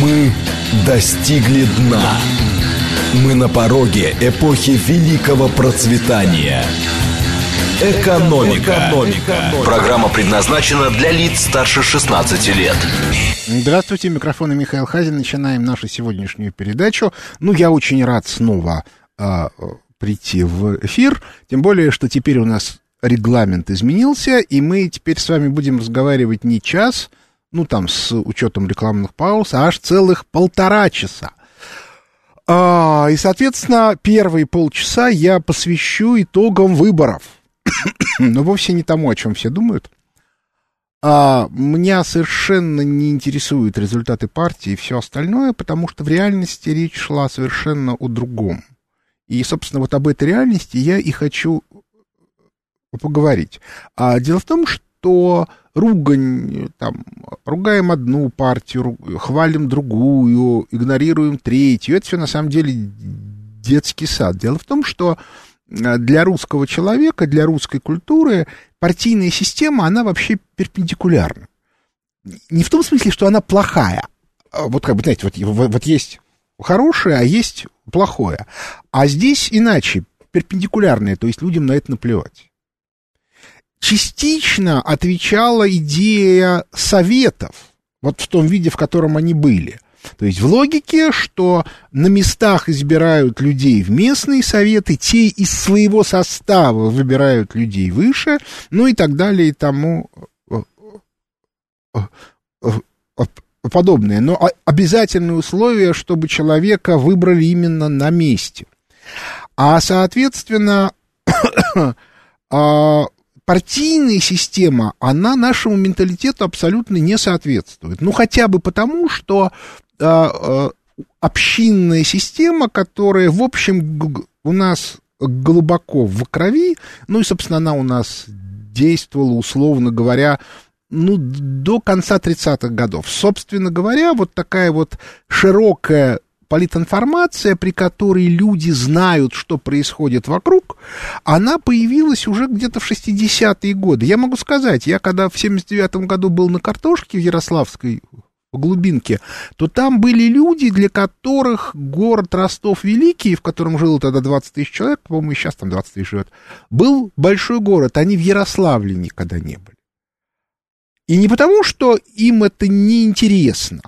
Мы достигли дна. Мы на пороге эпохи великого процветания. Экономика. Экономика. Программа предназначена для лиц старше 16 лет. Здравствуйте, микрофон Михаил Хазин. Начинаем нашу сегодняшнюю передачу. Ну, я очень рад снова э, прийти в эфир, тем более, что теперь у нас регламент изменился, и мы теперь с вами будем разговаривать не час, ну, там, с учетом рекламных пауз, аж целых полтора часа. А, и, соответственно, первые полчаса я посвящу итогам выборов. Но вовсе не тому, о чем все думают. А, меня совершенно не интересуют результаты партии и все остальное, потому что в реальности речь шла совершенно о другом. И, собственно, вот об этой реальности я и хочу поговорить. А дело в том, что ругань, там, ругаем одну партию, хвалим другую, игнорируем третью. Это все на самом деле детский сад. Дело в том, что э, для русского человека, для русской культуры партийная система, она вообще перпендикулярна. Не в том смысле, что она плохая. А вот как бы, знаете, вот, вот есть хорошее, а есть плохое. А здесь иначе, перпендикулярное, то есть людям на это наплевать частично отвечала идея советов, вот в том виде, в котором они были. То есть в логике, что на местах избирают людей в местные советы, те из своего состава выбирают людей выше, ну и так далее и тому э, э, э, подобное. Но обязательное условие, чтобы человека выбрали именно на месте. А, соответственно, а, партийная система, она нашему менталитету абсолютно не соответствует. Ну, хотя бы потому, что э, э, общинная система, которая, в общем, у нас глубоко в крови, ну и, собственно, она у нас действовала, условно говоря, ну, до конца 30-х годов. Собственно говоря, вот такая вот широкая политинформация, при которой люди знают, что происходит вокруг, она появилась уже где-то в 60-е годы. Я могу сказать, я когда в 79-м году был на картошке в Ярославской в глубинке, то там были люди, для которых город Ростов-Великий, в котором жило тогда 20 тысяч человек, по-моему, и сейчас там 20 тысяч живет, был большой город, они в Ярославле никогда не были. И не потому, что им это неинтересно,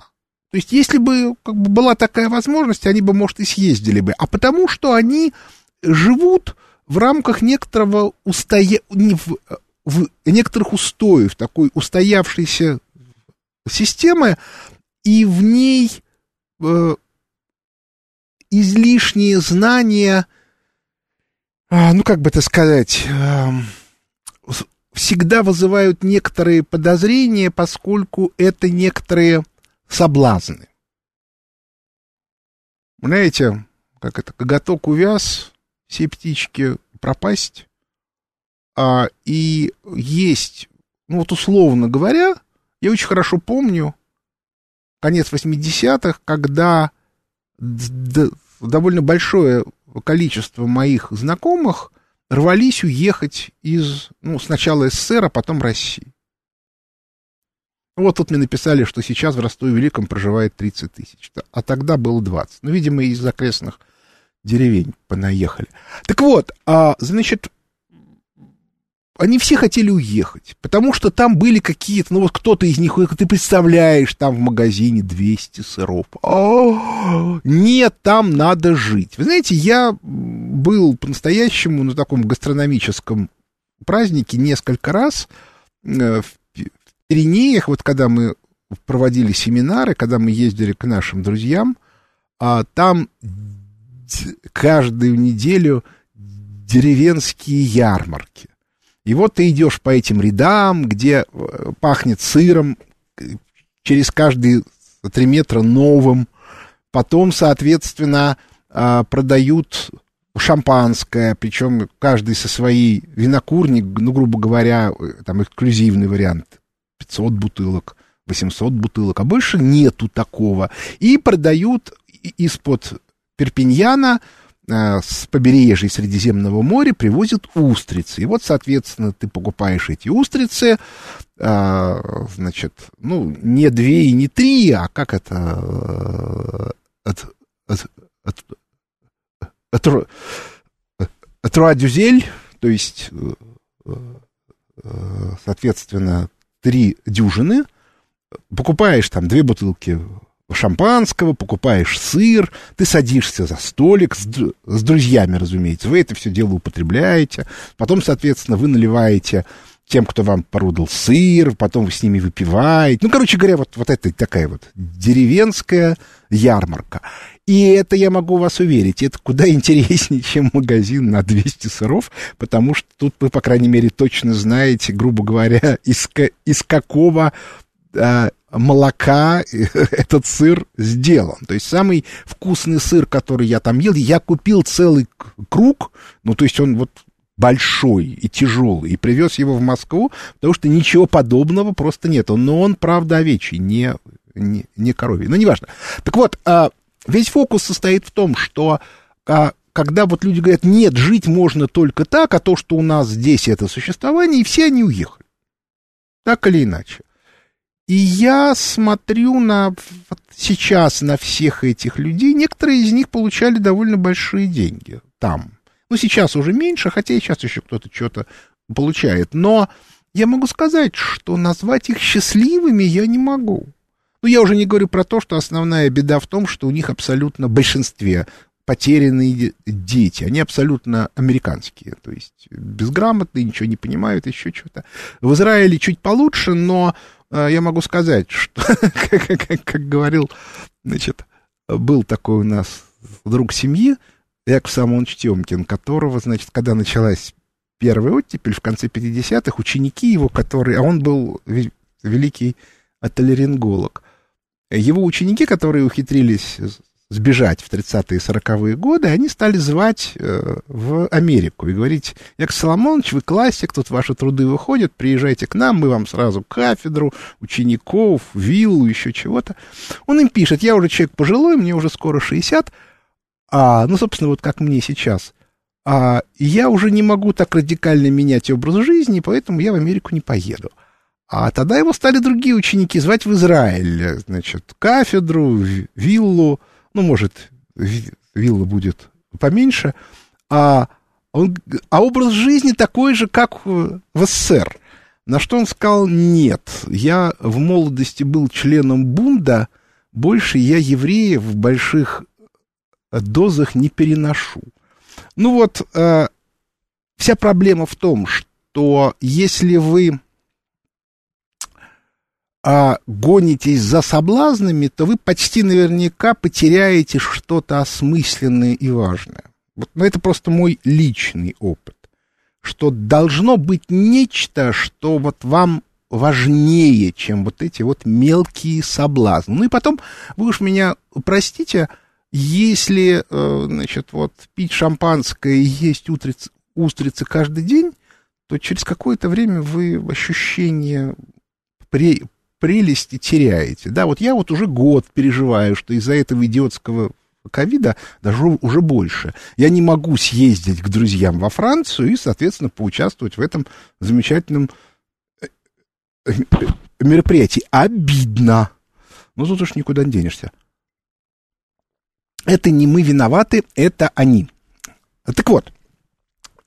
то есть, если бы как бы, была такая возможность, они бы, может, и съездили бы. А потому что они живут в рамках некоторого устоя... в, в некоторых устоев, такой устоявшейся системы, и в ней э, излишние знания, э, ну, как бы это сказать, э, всегда вызывают некоторые подозрения, поскольку это некоторые соблазны. Знаете, как это, коготок увяз, все птички пропасть, а, и есть, ну вот условно говоря, я очень хорошо помню конец 80-х, когда довольно большое количество моих знакомых рвались уехать из, ну, сначала СССР, а потом России. Вот тут мне написали, что сейчас в Ростове-Великом проживает 30 тысяч, а тогда было 20. Ну, видимо, из окрестных деревень понаехали. Так вот, а, значит, они все хотели уехать, потому что там были какие-то, ну вот кто-то из них, ты представляешь, там в магазине 200 сыров. О, нет, там надо жить. Вы знаете, я был по-настоящему на таком гастрономическом празднике несколько раз э, в Пиренеях, вот когда мы проводили семинары, когда мы ездили к нашим друзьям, а там каждую неделю деревенские ярмарки. И вот ты идешь по этим рядам, где э, пахнет сыром, через каждые три метра новым. Потом, соответственно, а, продают шампанское, причем каждый со своей винокурни, ну, грубо говоря, э, там эксклюзивный вариант 500 бутылок, 800 бутылок, а больше нету такого. И продают из-под Перпиньяна э, с побережья Средиземного моря привозят устрицы. И вот, соответственно, ты покупаешь эти устрицы, э, значит, ну, не две и не три, а как это... От, от, от, от, от, от то есть, соответственно, три дюжины, покупаешь там две бутылки шампанского, покупаешь сыр, ты садишься за столик с, с друзьями, разумеется, вы это все дело употребляете, потом, соответственно, вы наливаете тем, кто вам порудил сыр, потом вы с ними выпиваете. Ну, короче говоря, вот, вот это такая вот деревенская ярмарка. И это, я могу вас уверить, это куда интереснее, чем магазин на 200 сыров, потому что тут вы, по крайней мере, точно знаете, грубо говоря, из, из какого а, молока этот сыр сделан. То есть самый вкусный сыр, который я там ел, я купил целый круг, ну, то есть он вот большой и тяжелый, и привез его в Москву, потому что ничего подобного просто нет. Но он, правда, овечий, не, не, не коровий. Но неважно. Так вот, а, весь фокус состоит в том, что а, когда вот люди говорят, нет, жить можно только так, а то, что у нас здесь это существование, и все они уехали. Так или иначе. И я смотрю на вот сейчас на всех этих людей, некоторые из них получали довольно большие деньги там. Ну, сейчас уже меньше, хотя и сейчас еще кто-то что-то получает. Но я могу сказать, что назвать их счастливыми я не могу. Ну, я уже не говорю про то, что основная беда в том, что у них абсолютно большинстве потерянные дети, они абсолютно американские, то есть безграмотные, ничего не понимают, еще что-то. В Израиле чуть получше, но э, я могу сказать, что, как, как говорил, значит, был такой у нас друг семьи, Яков Самонович Темкин, которого, значит, когда началась первая оттепель в конце 50-х, ученики его, которые, а он был великий отолеринголог, его ученики, которые ухитрились сбежать в 30-е и 40-е годы, они стали звать э, в Америку и говорить, Яков Соломонович, вы классик, тут ваши труды выходят, приезжайте к нам, мы вам сразу кафедру, учеников, виллу, еще чего-то. Он им пишет, я уже человек пожилой, мне уже скоро 60, а, ну, собственно, вот как мне сейчас. А, я уже не могу так радикально менять образ жизни, поэтому я в Америку не поеду. А тогда его стали другие ученики звать в Израиль, значит, кафедру, виллу, ну, может, вилла будет поменьше, а, он, а образ жизни такой же, как в СССР. На что он сказал, нет, я в молодости был членом Бунда, больше я евреев в больших дозах не переношу. Ну вот, э, вся проблема в том, что если вы э, гонитесь за соблазнами, то вы почти наверняка потеряете что-то осмысленное и важное. Вот, ну, это просто мой личный опыт, что должно быть нечто, что вот вам важнее, чем вот эти вот мелкие соблазны. Ну и потом, вы уж меня простите, если, э, значит, вот пить шампанское и есть устрицы, устрицы каждый день, то через какое-то время вы ощущение пре, прелести теряете. Да, вот я вот уже год переживаю, что из-за этого идиотского ковида даже уже больше. Я не могу съездить к друзьям во Францию и, соответственно, поучаствовать в этом замечательном э, э, мероприятии. Обидно. Ну, тут уж никуда не денешься. Это не мы виноваты, это они. Так вот,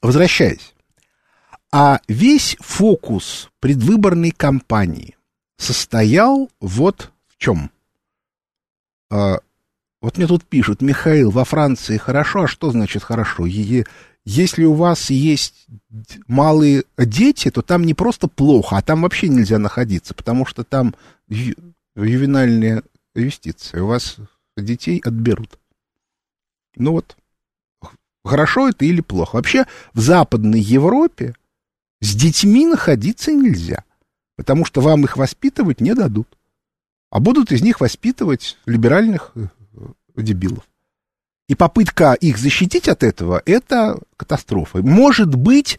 возвращаясь. А весь фокус предвыборной кампании состоял вот в чем. А, вот мне тут пишут, Михаил, во Франции хорошо, а что значит хорошо? Если у вас есть малые дети, то там не просто плохо, а там вообще нельзя находиться, потому что там ювенальная юстиция. У вас детей отберут. Ну вот, хорошо это или плохо. Вообще в Западной Европе с детьми находиться нельзя, потому что вам их воспитывать не дадут, а будут из них воспитывать либеральных э, дебилов. И попытка их защитить от этого — это катастрофа. Может быть,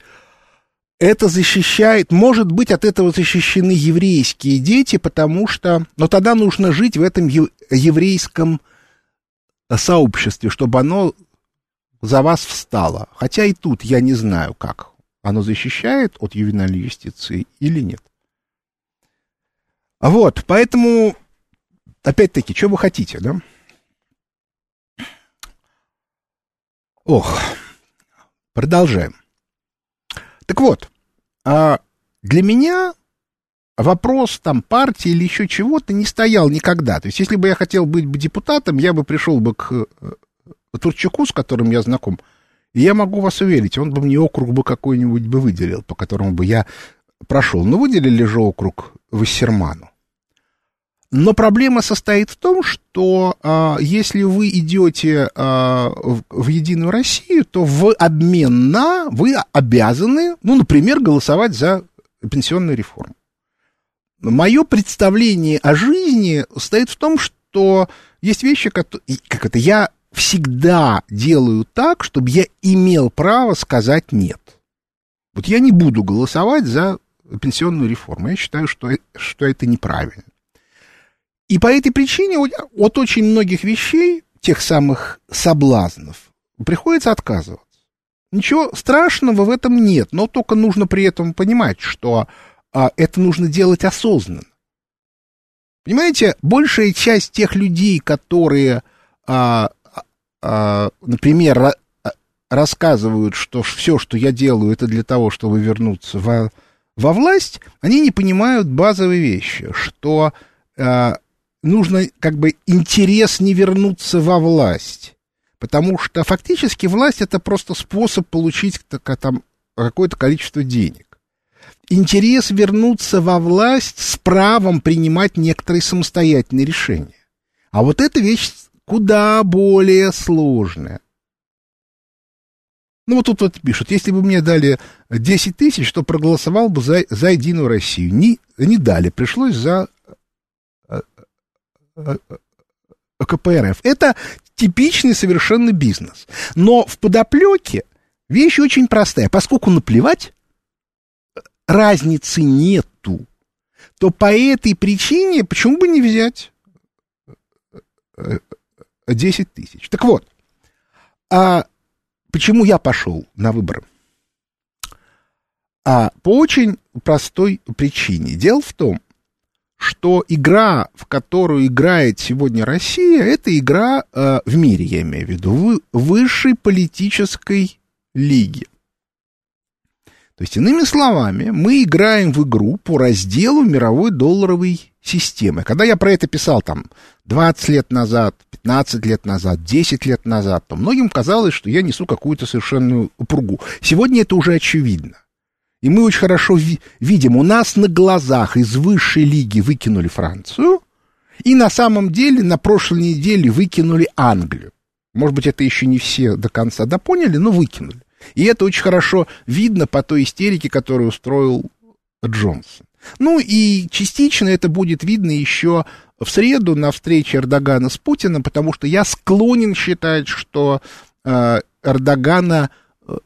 это защищает, может быть, от этого защищены еврейские дети, потому что, но тогда нужно жить в этом еврейском сообществе, чтобы оно за вас встало. Хотя и тут я не знаю, как оно защищает от ювенальной юстиции или нет. Вот, поэтому, опять-таки, что вы хотите, да? Ох, продолжаем. Так вот, а для меня вопрос там партии или еще чего-то не стоял никогда. То есть, если бы я хотел быть бы депутатом, я бы пришел бы к э, Турчаку, с которым я знаком, и я могу вас уверить, он бы мне округ бы какой-нибудь бы выделил, по которому бы я прошел. Но выделили же округ Вассерману. Но проблема состоит в том, что а, если вы идете а, в, в Единую Россию, то в обмен на вы обязаны, ну, например, голосовать за пенсионную реформу. Мое представление о жизни состоит в том, что есть вещи, которые, как это, я всегда делаю так, чтобы я имел право сказать нет. Вот я не буду голосовать за пенсионную реформу. Я считаю, что, что это неправильно. И по этой причине от очень многих вещей, тех самых соблазнов, приходится отказываться. Ничего страшного в этом нет, но только нужно при этом понимать, что а, это нужно делать осознанно. Понимаете, большая часть тех людей, которые а, а, например, а, рассказывают, что все, что я делаю, это для того, чтобы вернуться во, во власть, они не понимают базовые вещи, что а, нужно как бы интерес не вернуться во власть. Потому что фактически власть это просто способ получить там, какое-то количество денег. Интерес вернуться во власть с правом принимать некоторые самостоятельные решения. А вот эта вещь куда более сложная. Ну, вот тут вот пишут, если бы мне дали 10 тысяч, то проголосовал бы за, за Единую Россию. Не, не дали, пришлось за э, э, э, КПРФ. Это типичный совершенно бизнес. Но в подоплеке вещь очень простая. Поскольку наплевать, разницы нету, то по этой причине почему бы не взять 10 тысяч. Так вот, а почему я пошел на выборы? А по очень простой причине. Дело в том, что игра, в которую играет сегодня Россия, это игра э, в мире, я имею в виду, в высшей политической лиге. То есть, иными словами, мы играем в игру по разделу мировой долларовой системы. Когда я про это писал там 20 лет назад, 15 лет назад, 10 лет назад, то многим казалось, что я несу какую-то совершенную пургу. Сегодня это уже очевидно. И мы очень хорошо ви- видим, у нас на глазах из высшей лиги выкинули Францию, и на самом деле на прошлой неделе выкинули Англию. Может быть, это еще не все до конца допоняли, но выкинули. И это очень хорошо видно по той истерике, которую устроил Джонсон. Ну и частично это будет видно еще в среду на встрече Эрдогана с Путиным, потому что я склонен считать, что э, Эрдогана э,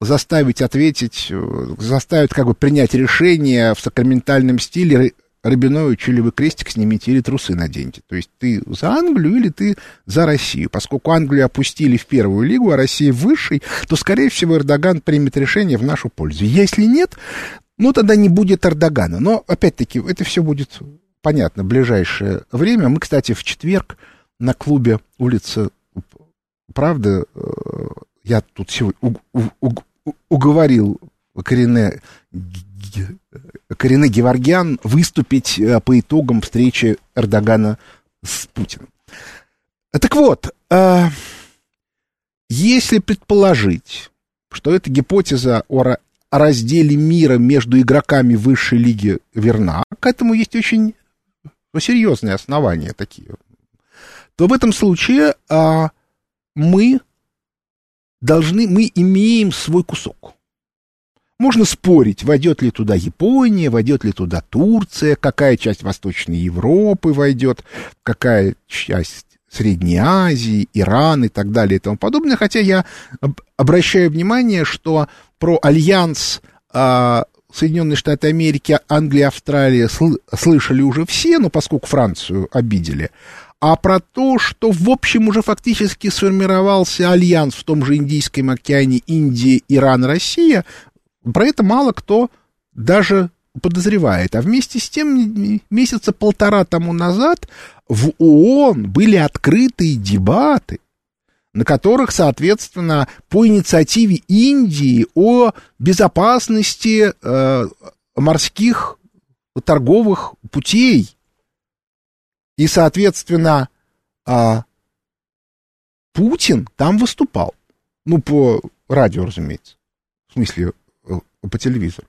заставить ответить, э, заставить как бы принять решение в сакраментальном стиле Рабиной учили вы крестик снимите или трусы наденьте. То есть ты за Англию или ты за Россию. Поскольку Англию опустили в первую лигу, а Россия в высшей, то, скорее всего, Эрдоган примет решение в нашу пользу. Если нет, ну, тогда не будет Эрдогана. Но, опять-таки, это все будет понятно в ближайшее время. Мы, кстати, в четверг на клубе улица Правда, э, я тут сегодня уговорил Корене Карине Геворгян выступить э, по итогам встречи Эрдогана с Путиным. Так вот, э, если предположить, что эта гипотеза о разделе мира между игроками высшей лиги верна, к этому есть очень ну, серьезные основания такие, то в этом случае мы должны, мы имеем свой кусок. Можно спорить, войдет ли туда Япония, войдет ли туда Турция, какая часть Восточной Европы войдет, какая часть Средней Азии, Иран и так далее и тому подобное. Хотя я обращаю внимание, что про альянс а, Соединенные Штаты Америки, Англия, Австралия сл- слышали уже все, но поскольку Францию обидели, а про то, что, в общем, уже фактически сформировался альянс в том же Индийском океане Индия, Иран, Россия, про это мало кто даже подозревает. А вместе с тем, месяца полтора тому назад в ООН были открытые дебаты, на которых, соответственно, по инициативе Индии о безопасности э, морских торговых путей. И, соответственно, э, Путин там выступал. Ну, по радио, разумеется. В смысле, по телевизору.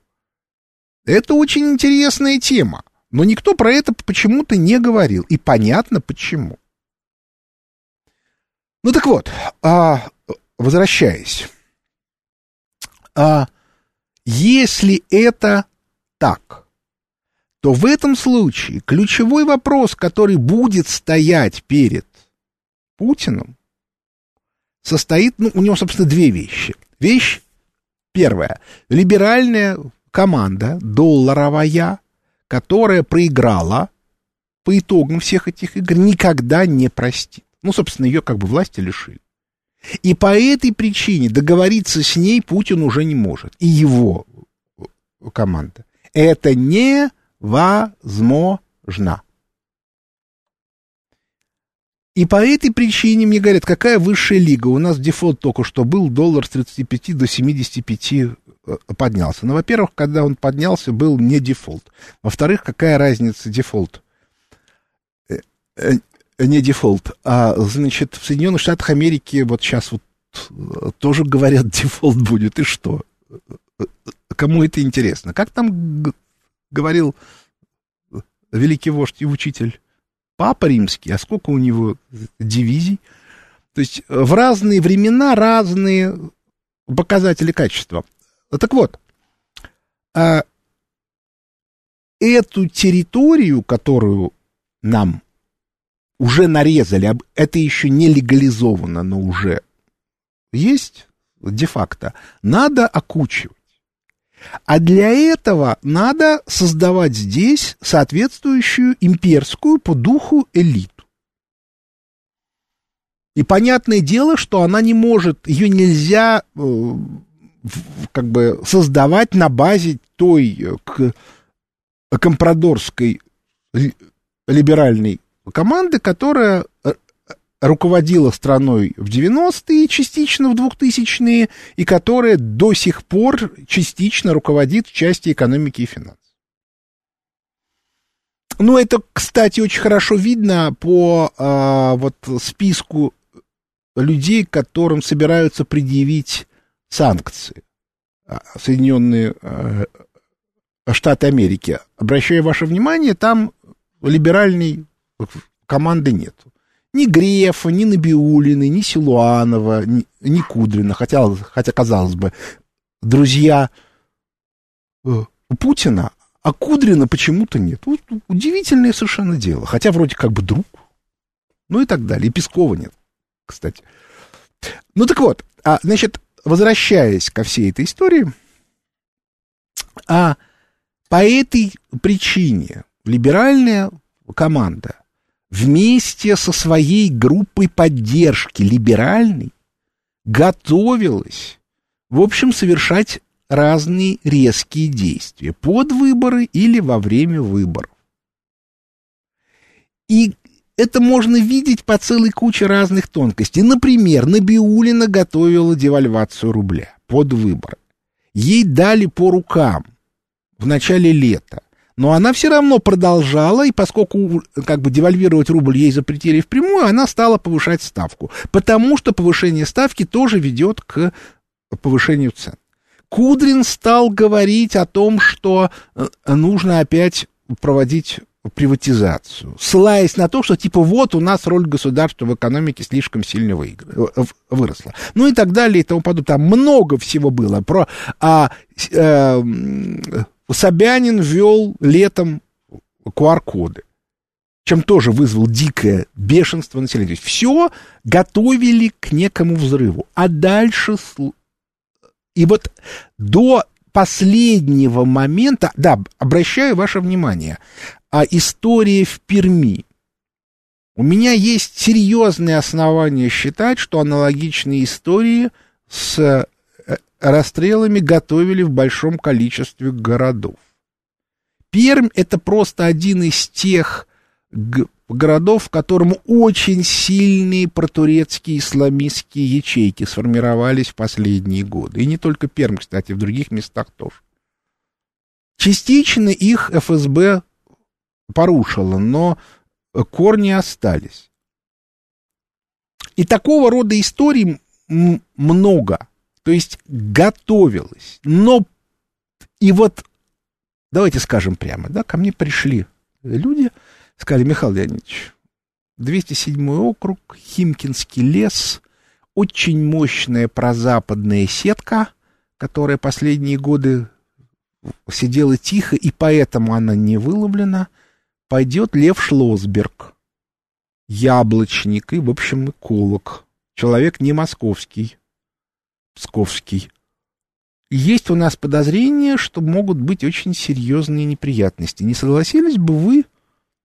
Это очень интересная тема. Но никто про это почему-то не говорил. И понятно почему. Ну так вот, а, возвращаясь. А, если это так, то в этом случае ключевой вопрос, который будет стоять перед Путиным, состоит, ну, у него, собственно, две вещи. Вещь первая. Либеральная команда, долларовая, которая проиграла по итогам всех этих игр, никогда не простит. Ну, собственно, ее как бы власти лишили. И по этой причине договориться с ней Путин уже не может. И его команда. Это невозможно. И по этой причине мне говорят, какая высшая лига? У нас дефолт только что был, доллар с 35 до 75 э, поднялся. Но, ну, во-первых, когда он поднялся, был не дефолт. Во-вторых, какая разница дефолт? Э, э, не дефолт. А, значит, в Соединенных Штатах Америки вот сейчас вот тоже говорят, дефолт будет. И что? Кому это интересно? Как там говорил великий вождь и учитель Папа Римский, а сколько у него дивизий? То есть в разные времена разные показатели качества. Так вот, а эту территорию, которую нам уже нарезали, это еще не легализовано, но уже есть де-факто, надо окучивать. А для этого надо создавать здесь соответствующую имперскую по духу элиту. И понятное дело, что она не может, ее нельзя э, как бы создавать на базе той э, компрадорской либеральной команды, которая э, руководила страной в 90-е, частично в 2000-е, и которая до сих пор частично руководит части экономики и финансов. Ну, это, кстати, очень хорошо видно по а, вот списку людей, которым собираются предъявить санкции а, Соединенные а, Штаты Америки. Обращаю ваше внимание, там либеральной команды нету ни Грефа, ни Набиулины, ни Силуанова, ни, ни Кудрина, хотя, хотя, казалось бы, друзья э, Путина, а Кудрина почему-то нет. Вот, удивительное совершенно дело. Хотя вроде как бы друг. Ну и так далее. И Пескова нет, кстати. Ну так вот, а, значит, возвращаясь ко всей этой истории, а по этой причине либеральная команда вместе со своей группой поддержки либеральной готовилась, в общем, совершать разные резкие действия под выборы или во время выборов. И это можно видеть по целой куче разных тонкостей. Например, Набиулина готовила девальвацию рубля под выборы. Ей дали по рукам в начале лета но она все равно продолжала, и поскольку как бы девальвировать рубль ей запретили впрямую, она стала повышать ставку, потому что повышение ставки тоже ведет к повышению цен. Кудрин стал говорить о том, что э, нужно опять проводить приватизацию, ссылаясь на то, что типа вот у нас роль государства в экономике слишком сильно выигр... Э, выросла. Ну и так далее и тому подобное. Там много всего было про а, э, Собянин ввел летом QR-коды, чем тоже вызвал дикое бешенство населения. Все готовили к некому взрыву. А дальше... И вот до последнего момента, да, обращаю ваше внимание, а история в Перми. У меня есть серьезные основания считать, что аналогичные истории с расстрелами готовили в большом количестве городов. Пермь это просто один из тех городов, в котором очень сильные протурецкие исламистские ячейки сформировались в последние годы. И не только Пермь, кстати, в других местах тоже. Частично их ФСБ порушило, но корни остались. И такого рода историй много. То есть готовилось. Но и вот, давайте скажем прямо, да, ко мне пришли люди, сказали, Михаил Леонидович, 207 округ, Химкинский лес, очень мощная прозападная сетка, которая последние годы сидела тихо, и поэтому она не выловлена, пойдет Лев Шлосберг, яблочник и, в общем, эколог. Человек не московский, псковский. есть у нас подозрение, что могут быть очень серьезные неприятности. Не согласились бы вы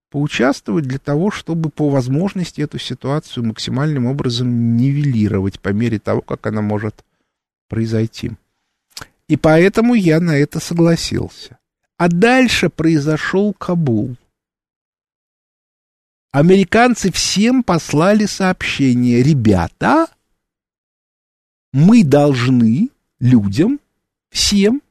поучаствовать для того, чтобы по возможности эту ситуацию максимальным образом нивелировать по мере того, как она может произойти. И поэтому я на это согласился. А дальше произошел Кабул. Американцы всем послали сообщение. Ребята, мы должны людям, всем,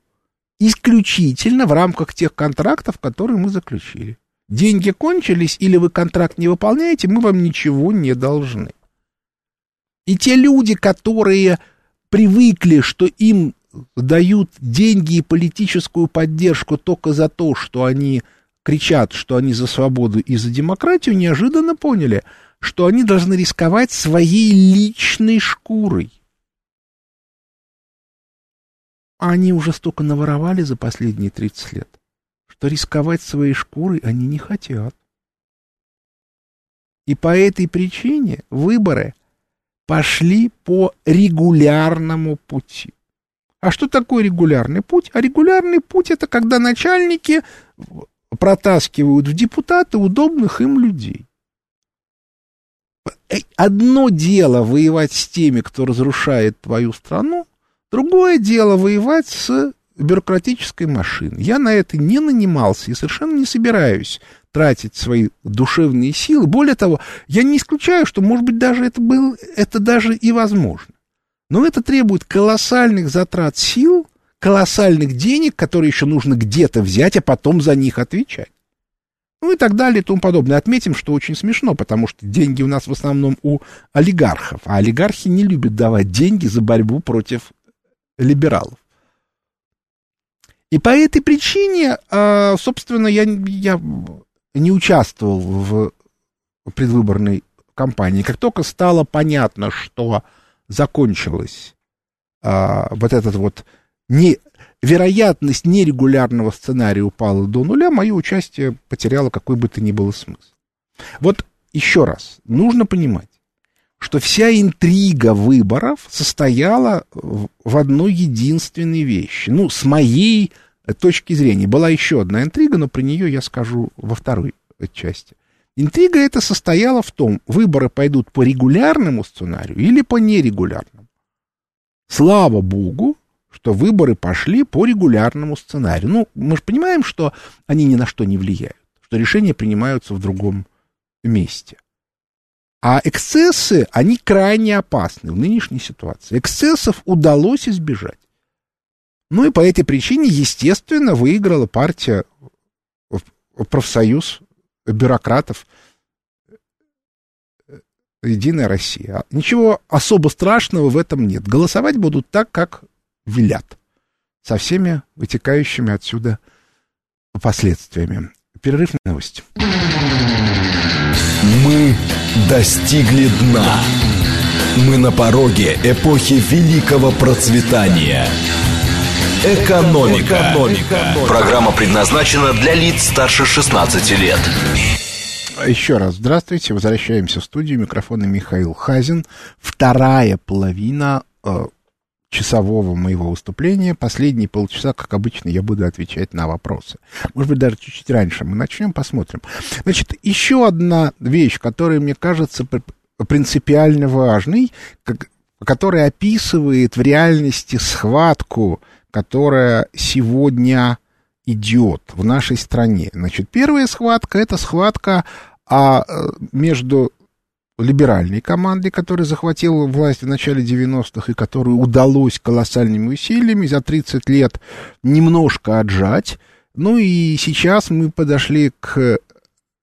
исключительно в рамках тех контрактов, которые мы заключили. Деньги кончились, или вы контракт не выполняете, мы вам ничего не должны. И те люди, которые привыкли, что им дают деньги и политическую поддержку только за то, что они кричат, что они за свободу и за демократию, неожиданно поняли, что они должны рисковать своей личной шкурой. А они уже столько наворовали за последние 30 лет что рисковать своей шкурой они не хотят. И по этой причине выборы пошли по регулярному пути. А что такое регулярный путь? А регулярный путь это когда начальники протаскивают в депутаты удобных им людей. Э, одно дело воевать с теми, кто разрушает твою страну, другое дело воевать с бюрократической машины. Я на это не нанимался и совершенно не собираюсь тратить свои душевные силы. Более того, я не исключаю, что, может быть, даже это, был, это даже и возможно. Но это требует колоссальных затрат сил, колоссальных денег, которые еще нужно где-то взять, а потом за них отвечать. Ну и так далее и тому подобное. Отметим, что очень смешно, потому что деньги у нас в основном у олигархов, а олигархи не любят давать деньги за борьбу против либералов. И по этой причине, а, собственно, я, я не участвовал в предвыборной кампании. Как только стало понятно, что закончилась а, вот этот вот не, вероятность нерегулярного сценария упала до нуля, мое участие потеряло какой бы то ни было смысл. Вот еще раз, нужно понимать, что вся интрига выборов состояла в одной единственной вещи. Ну, с моей точки зрения. Была еще одна интрига, но про нее я скажу во второй части. Интрига эта состояла в том, выборы пойдут по регулярному сценарию или по нерегулярному. Слава богу, что выборы пошли по регулярному сценарию. Ну, мы же понимаем, что они ни на что не влияют, что решения принимаются в другом месте. А эксцессы, они крайне опасны в нынешней ситуации. Эксцессов удалось избежать. Ну и по этой причине, естественно, выиграла партия профсоюз бюрократов Единая Россия. Ничего особо страшного в этом нет. Голосовать будут так, как велят. Со всеми вытекающими отсюда последствиями. Перерыв на новости. Мы достигли дна. Мы на пороге эпохи великого процветания. Экономика. Экономика. Программа предназначена для лиц старше 16 лет. Еще раз здравствуйте. Возвращаемся в студию. Микрофона Михаил Хазин. Вторая половина э, часового моего выступления. Последние полчаса, как обычно, я буду отвечать на вопросы. Может быть, даже чуть-чуть раньше. Мы начнем, посмотрим. Значит, еще одна вещь, которая, мне кажется, принципиально важной, которая описывает в реальности схватку, которая сегодня идет в нашей стране. Значит, первая схватка – это схватка а, между либеральной командой, которая захватила власть в начале 90-х и которую удалось колоссальными усилиями за 30 лет немножко отжать. Ну и сейчас мы подошли к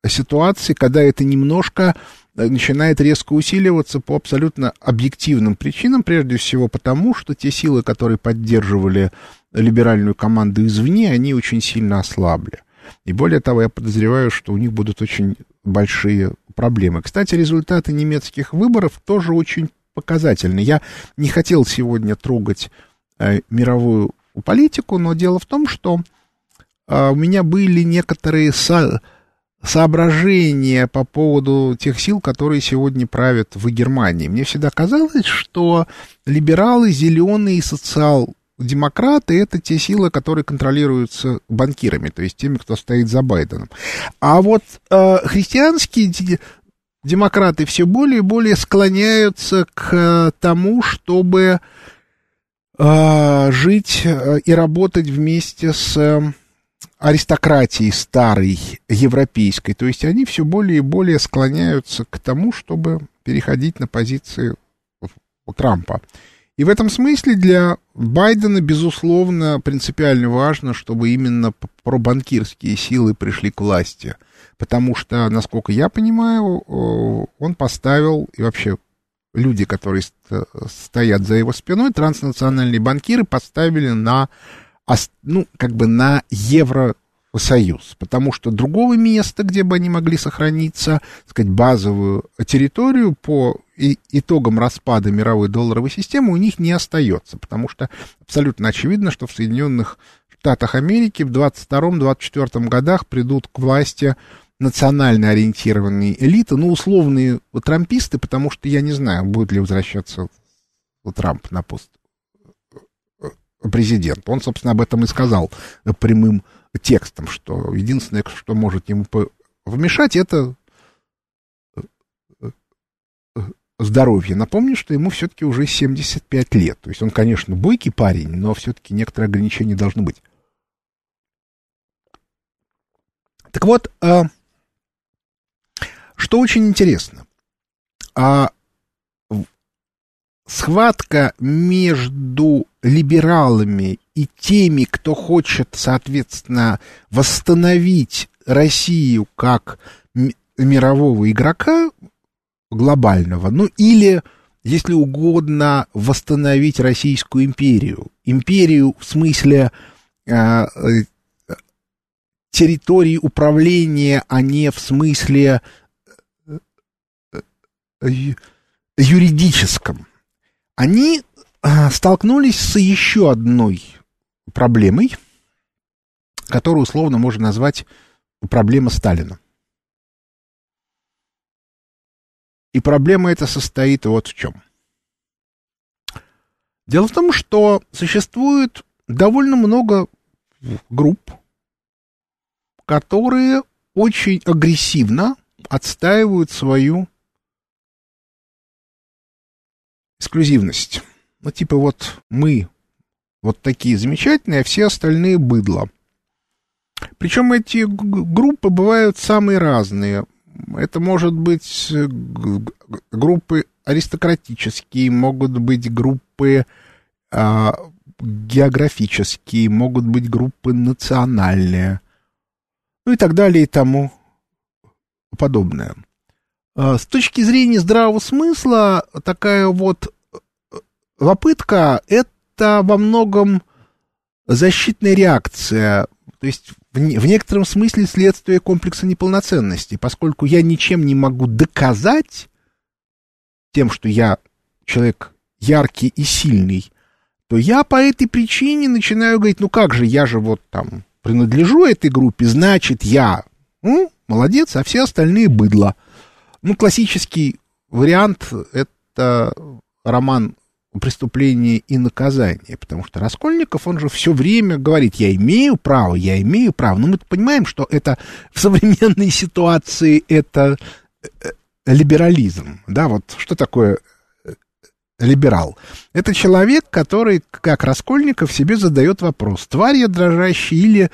ситуации, когда это немножко начинает резко усиливаться по абсолютно объективным причинам, прежде всего потому, что те силы, которые поддерживали либеральную команду извне, они очень сильно ослабли. И более того, я подозреваю, что у них будут очень большие проблемы. Кстати, результаты немецких выборов тоже очень показательны. Я не хотел сегодня трогать э, мировую политику, но дело в том, что э, у меня были некоторые со соображения по поводу тех сил, которые сегодня правят в Германии. Мне всегда казалось, что либералы, зеленые и социал демократы — это те силы, которые контролируются банкирами, то есть теми, кто стоит за Байденом. А вот э, христианские демократы все более и более склоняются к тому, чтобы э, жить э, и работать вместе с э, аристократией старой европейской. То есть они все более и более склоняются к тому, чтобы переходить на позиции Трампа. И в этом смысле для Байдена, безусловно, принципиально важно, чтобы именно пробанкирские силы пришли к власти. Потому что, насколько я понимаю, он поставил, и вообще люди, которые стоят за его спиной, транснациональные банкиры поставили на, ну, как бы на евро Союз, потому что другого места, где бы они могли сохраниться, так сказать, базовую территорию по итогам распада мировой долларовой системы у них не остается, потому что абсолютно очевидно, что в Соединенных Штатах Америки в 22-24 годах придут к власти национально ориентированные элиты, ну, условные трамписты, потому что я не знаю, будет ли возвращаться Трамп на пост президента. Он, собственно, об этом и сказал прямым текстом, что единственное, что может ему вмешать, это э, здоровье. Напомню, что ему все-таки уже 75 лет. То есть он, конечно, бойкий парень, но все-таки некоторые ограничения должны быть. Так вот, а, что очень интересно. А, схватка между либералами и теми, кто хочет, соответственно, восстановить Россию как мирового игрока глобального, ну или, если угодно, восстановить Российскую империю. Империю в смысле э, э территории управления, а не в смысле э, э, юридическом. Они столкнулись с еще одной проблемой, которую условно можно назвать проблема Сталина. И проблема эта состоит вот в чем. Дело в том, что существует довольно много групп, которые очень агрессивно отстаивают свою эксклюзивность. Ну, типа вот мы вот такие замечательные, а все остальные быдло. Причем эти группы бывают самые разные. Это может быть э, группы аристократические, могут быть группы а, географические, могут быть группы национальные, ну и так далее и тому подобное. А, с точки зрения здравого смысла, такая вот э, попытка — это во многом защитная реакция, то есть в, некотором смысле следствие комплекса неполноценности, поскольку я ничем не могу доказать тем, что я человек яркий и сильный, то я по этой причине начинаю говорить, ну как же, я же вот там принадлежу этой группе, значит, я ну, молодец, а все остальные быдло. Ну, классический вариант — это роман преступление и наказание, потому что Раскольников, он же все время говорит, я имею право, я имею право. Но мы понимаем, что это в современной ситуации это э, либерализм, да, вот что такое э, либерал? Это человек, который, как Раскольников, себе задает вопрос, тварь я дрожащий или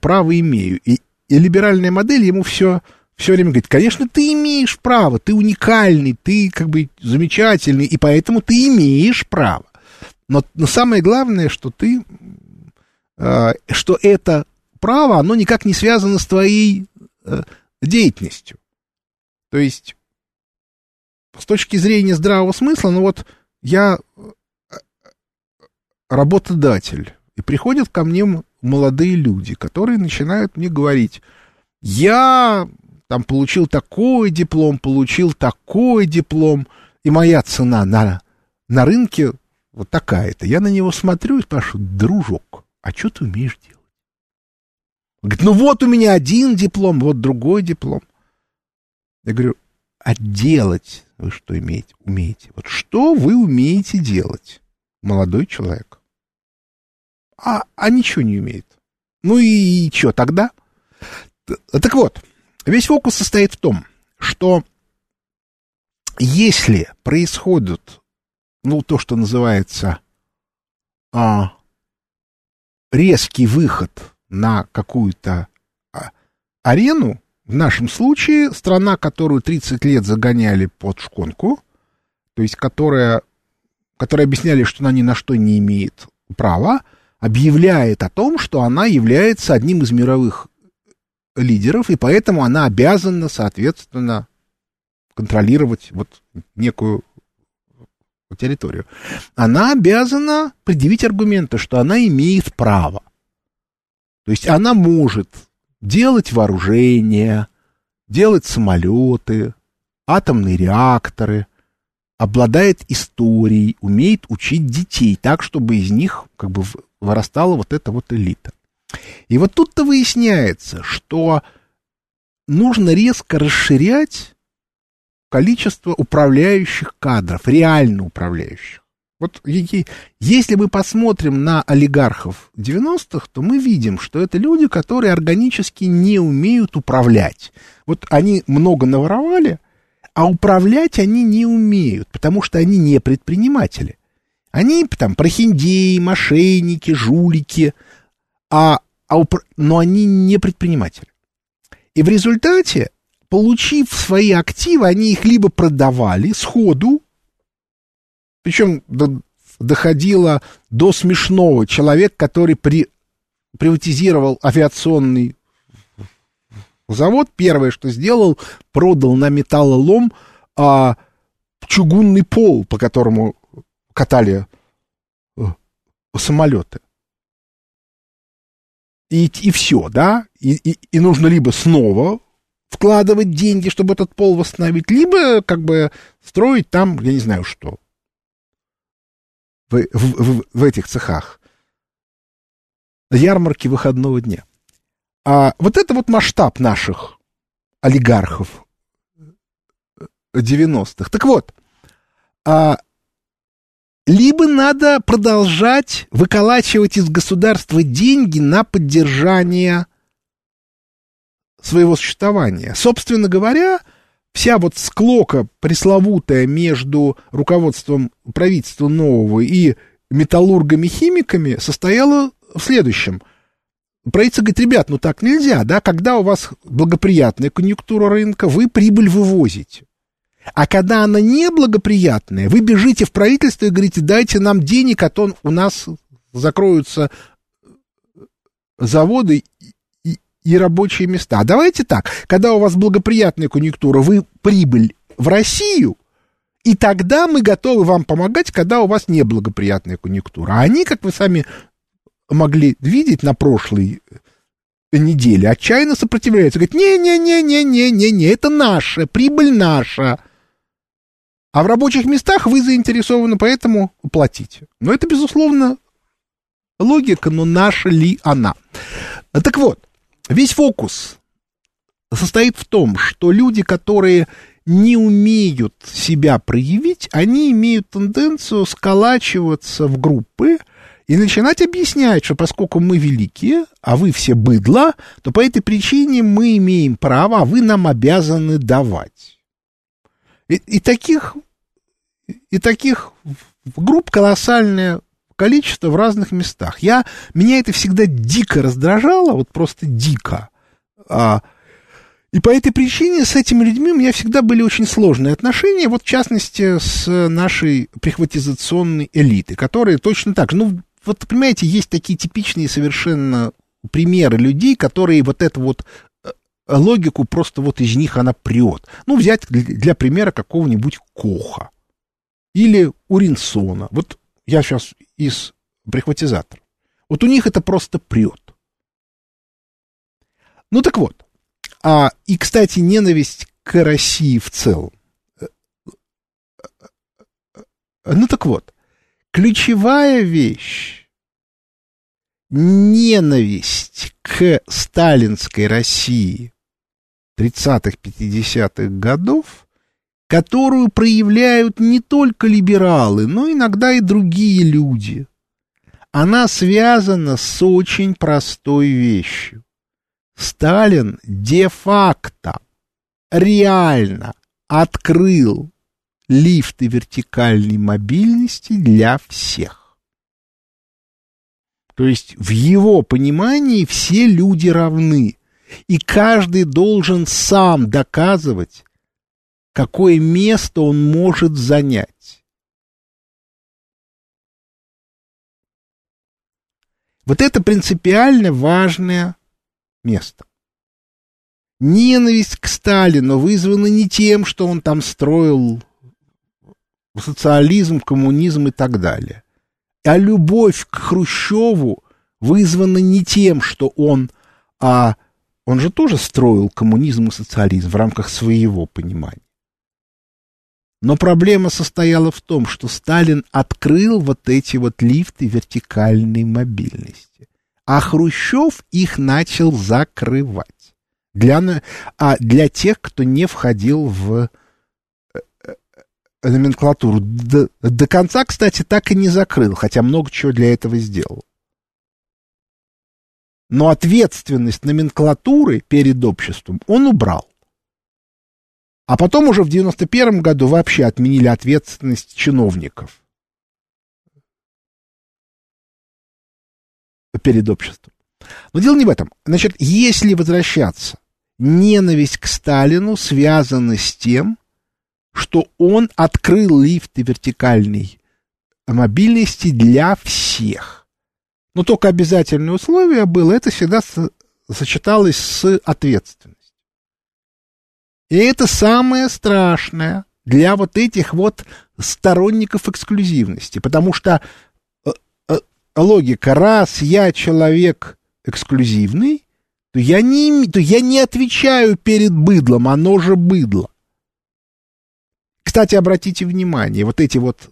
право имею? И, и либеральная модель ему все все время говорит, конечно, ты имеешь право, ты уникальный, ты как бы замечательный, и поэтому ты имеешь право. Но, но самое главное, что ты, э, что это право, оно никак не связано с твоей э, деятельностью. То есть, с точки зрения здравого смысла, ну вот я э, работодатель, и приходят ко мне молодые люди, которые начинают мне говорить, я там получил такой диплом, получил такой диплом, и моя цена на, на рынке вот такая-то. Я на него смотрю и спрашиваю, дружок, а что ты умеешь делать? говорит, ну вот у меня один диплом, вот другой диплом. Я говорю, а делать вы что имеете? Умеете? Вот что вы умеете делать, молодой человек? А, а ничего не умеет. Ну и, и что тогда? Так вот, Весь фокус состоит в том, что если происходит, ну, то, что называется а, резкий выход на какую-то а, арену, в нашем случае страна, которую 30 лет загоняли под шконку, то есть которая, которая объясняли, что она ни на что не имеет права, объявляет о том, что она является одним из мировых лидеров, и поэтому она обязана, соответственно, контролировать вот некую территорию. Она обязана предъявить аргументы, что она имеет право. То есть она может делать вооружение, делать самолеты, атомные реакторы, обладает историей, умеет учить детей так, чтобы из них как бы вырастала вот эта вот элита. И вот тут-то выясняется, что нужно резко расширять количество управляющих кадров, реально управляющих. Вот если мы посмотрим на олигархов 90-х, то мы видим, что это люди, которые органически не умеют управлять. Вот они много наворовали, а управлять они не умеют, потому что они не предприниматели. Они там прохиндеи, мошенники, жулики, а, а упр... но они не предприниматели. И в результате, получив свои активы, они их либо продавали сходу, причем до, доходило до смешного. Человек, который при, приватизировал авиационный завод, первое, что сделал, продал на металлолом а, чугунный пол, по которому катали а, самолеты и, и все, да, и, и, и нужно либо снова вкладывать деньги, чтобы этот пол восстановить, либо как бы строить там, я не знаю что, в, в, в, в этих цехах. Ярмарки выходного дня. А вот это вот масштаб наших олигархов 90-х. Так вот, а либо надо продолжать выколачивать из государства деньги на поддержание своего существования. Собственно говоря, вся вот склока пресловутая между руководством правительства нового и металлургами-химиками состояла в следующем. Правительство говорит, ребят, ну так нельзя, да, когда у вас благоприятная конъюнктура рынка, вы прибыль вывозите. А когда она неблагоприятная, вы бежите в правительство и говорите, дайте нам денег, а то у нас закроются заводы и, и рабочие места. Давайте так, когда у вас благоприятная конъюнктура, вы прибыль в Россию, и тогда мы готовы вам помогать, когда у вас неблагоприятная конъюнктура. А они, как вы сами могли видеть на прошлой неделе, отчаянно сопротивляются. Говорят, не-не-не-не-не-не, это наша, прибыль наша. А в рабочих местах вы заинтересованы, поэтому платите. Но это, безусловно, логика, но наша ли она? Так вот, весь фокус состоит в том, что люди, которые не умеют себя проявить, они имеют тенденцию сколачиваться в группы и начинать объяснять, что поскольку мы великие, а вы все быдло, то по этой причине мы имеем право, а вы нам обязаны давать. И, таких, и таких групп колоссальное количество в разных местах. Я, меня это всегда дико раздражало, вот просто дико. А, и по этой причине с этими людьми у меня всегда были очень сложные отношения, вот в частности с нашей прихватизационной элитой, которые точно так же, ну, вот, понимаете, есть такие типичные совершенно примеры людей, которые вот эту вот логику просто вот из них она прет. Ну, взять для примера какого-нибудь Коха или Уринсона. Вот я сейчас из прихватизаторов. Вот у них это просто прет. Ну так вот. А, и, кстати, ненависть к России в целом. Ну так вот. Ключевая вещь ненависть к сталинской России 30-х, 50-х годов, которую проявляют не только либералы, но иногда и другие люди. Она связана с очень простой вещью. Сталин де-факто, реально открыл лифты вертикальной мобильности для всех. То есть в его понимании все люди равны, и каждый должен сам доказывать, какое место он может занять. Вот это принципиально важное место. Ненависть к Сталину вызвана не тем, что он там строил социализм, коммунизм и так далее. А любовь к Хрущеву вызвана не тем, что он, а он же тоже строил коммунизм и социализм в рамках своего понимания. Но проблема состояла в том, что Сталин открыл вот эти вот лифты вертикальной мобильности, а Хрущев их начал закрывать для, а для тех, кто не входил в номенклатуру. До, до конца, кстати, так и не закрыл, хотя много чего для этого сделал. Но ответственность номенклатуры перед обществом он убрал. А потом уже в 91 году вообще отменили ответственность чиновников перед обществом. Но дело не в этом. Значит, если возвращаться, ненависть к Сталину связана с тем, что он открыл лифты вертикальной мобильности для всех. Но только обязательное условие было, это всегда сочеталось с ответственностью. И это самое страшное для вот этих вот сторонников эксклюзивности, потому что э, э, логика, раз я человек эксклюзивный, то я не, то я не отвечаю перед быдлом, оно же быдло. Кстати, обратите внимание, вот эти вот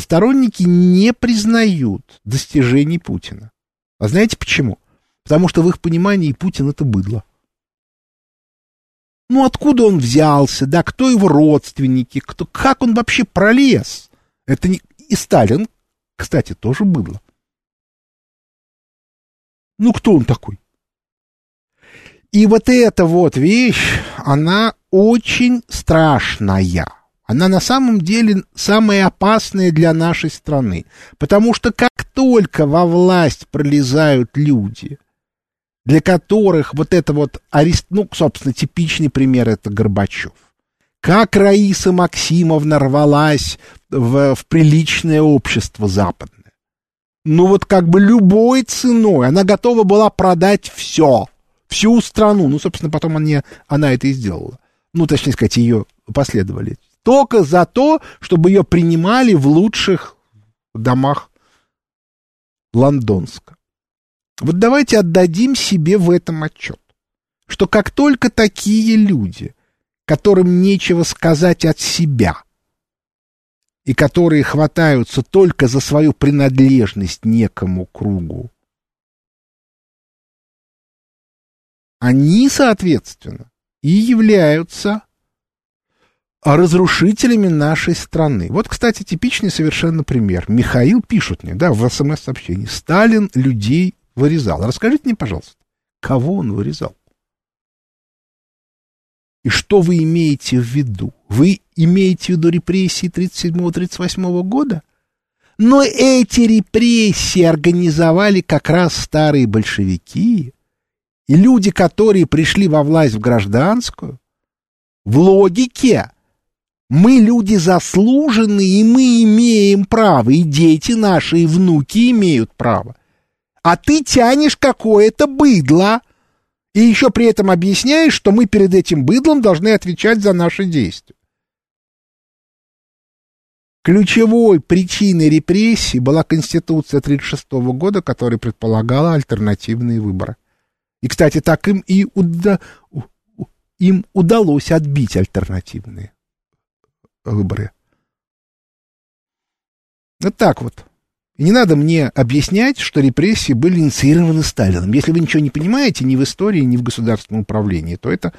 сторонники не признают достижений Путина. А знаете почему? Потому что в их понимании Путин это быдло. Ну, откуда он взялся, да, кто его родственники, кто, как он вообще пролез? Это не... И Сталин, кстати, тоже быдло. Ну, кто он такой? И вот эта вот вещь, она очень страшная. Она на самом деле самая опасная для нашей страны. Потому что как только во власть пролезают люди, для которых вот это вот, арест... ну, собственно, типичный пример это Горбачев. Как Раиса Максимовна рвалась в, в приличное общество западное. Ну вот как бы любой ценой она готова была продать все, всю страну. Ну, собственно, потом она, она это и сделала. Ну, точнее сказать, ее последовали только за то, чтобы ее принимали в лучших домах Лондонска. Вот давайте отдадим себе в этом отчет, что как только такие люди, которым нечего сказать от себя, и которые хватаются только за свою принадлежность некому кругу, они, соответственно, и являются разрушителями нашей страны. Вот, кстати, типичный совершенно пример. Михаил пишет мне, да, в СМС-сообщении. Сталин людей вырезал. Расскажите мне, пожалуйста, кого он вырезал? И что вы имеете в виду? Вы имеете в виду репрессии 37-38 года? Но эти репрессии организовали как раз старые большевики. И люди, которые пришли во власть в гражданскую, в логике мы люди заслуженные, и мы имеем право, и дети наши, и внуки имеют право. А ты тянешь какое-то быдло, и еще при этом объясняешь, что мы перед этим быдлом должны отвечать за наши действия. Ключевой причиной репрессий была Конституция 1936 года, которая предполагала альтернативные выборы. И, кстати, так им и уда... им удалось отбить альтернативные выборы. Вот так вот. И не надо мне объяснять, что репрессии были инициированы Сталином. Если вы ничего не понимаете ни в истории, ни в государственном управлении, то это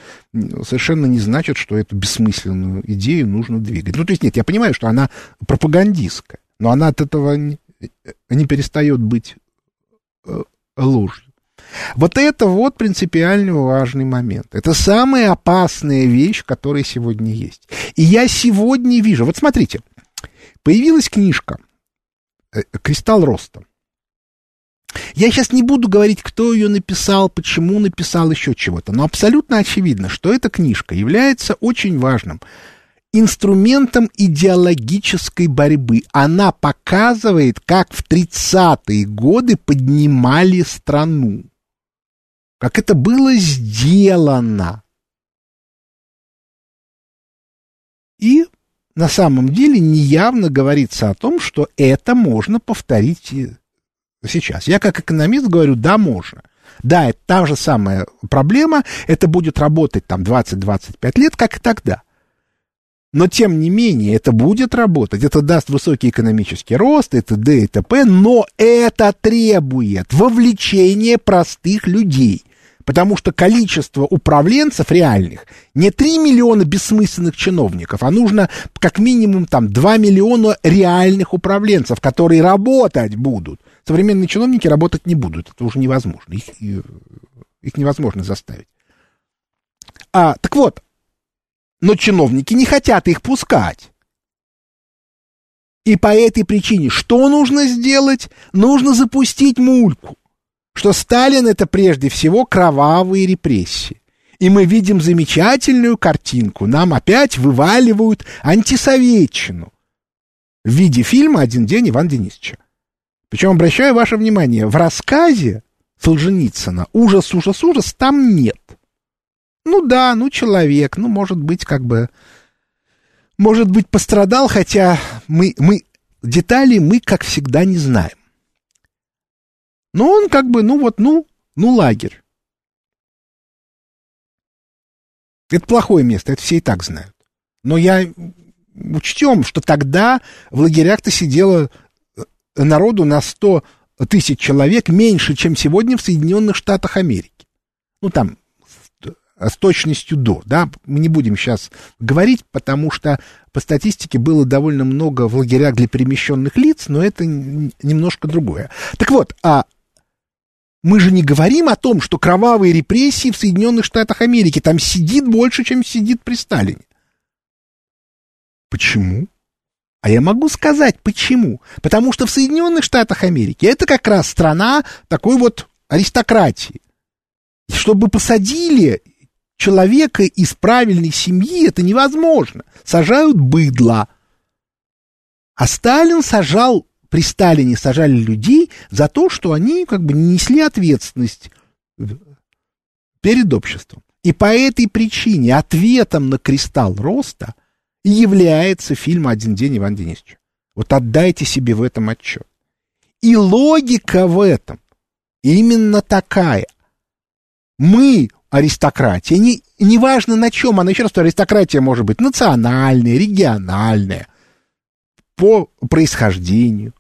совершенно не значит, что эту бессмысленную идею нужно двигать. Ну, то есть нет, я понимаю, что она пропагандистская, но она от этого не, не перестает быть э, ложью. Вот это вот принципиально важный момент. Это самая опасная вещь, которая сегодня есть. И я сегодня вижу, вот смотрите, появилась книжка э, «Кристалл роста». Я сейчас не буду говорить, кто ее написал, почему написал, еще чего-то, но абсолютно очевидно, что эта книжка является очень важным инструментом идеологической борьбы. Она показывает, как в 30-е годы поднимали страну как это было сделано. И на самом деле неявно говорится о том, что это можно повторить сейчас. Я как экономист говорю, да, можно. Да, это та же самая проблема, это будет работать там 20-25 лет, как и тогда. Но, тем не менее, это будет работать, это даст высокий экономический рост, это Д и т.п., но это требует вовлечения простых людей. Потому что количество управленцев реальных не 3 миллиона бессмысленных чиновников, а нужно как минимум там 2 миллиона реальных управленцев, которые работать будут. Современные чиновники работать не будут, это уже невозможно, их, их невозможно заставить. А, так вот, но чиновники не хотят их пускать. И по этой причине что нужно сделать? Нужно запустить мульку что Сталин это прежде всего кровавые репрессии. И мы видим замечательную картинку. Нам опять вываливают антисоветчину в виде фильма «Один день Ивана Денисовича». Причем, обращаю ваше внимание, в рассказе Солженицына «Ужас, ужас, ужас» там нет. Ну да, ну человек, ну может быть как бы... Может быть пострадал, хотя мы, мы детали мы, как всегда, не знаем. Но он как бы, ну вот, ну, ну лагерь. Это плохое место, это все и так знают. Но я учтем, что тогда в лагерях-то сидело э, народу на 100 тысяч человек меньше, чем сегодня в Соединенных Штатах Америки. Ну, там, с точностью до, да, мы не будем сейчас говорить, потому что по статистике было довольно много в лагерях для перемещенных лиц, но это немножко другое. Так вот, а мы же не говорим о том, что кровавые репрессии в Соединенных Штатах Америки там сидит больше, чем сидит при Сталине. Почему? А я могу сказать, почему. Потому что в Соединенных Штатах Америки это как раз страна такой вот аристократии. И чтобы посадили человека из правильной семьи, это невозможно. Сажают быдло. А Сталин сажал при Сталине сажали людей за то, что они как бы не несли ответственность перед обществом. И по этой причине ответом на кристалл роста является фильм «Один день Иван Денисович». Вот отдайте себе в этом отчет. И логика в этом именно такая. Мы, аристократия, не, неважно на чем, она еще раз, аристократия может быть национальная, региональная, по происхождению.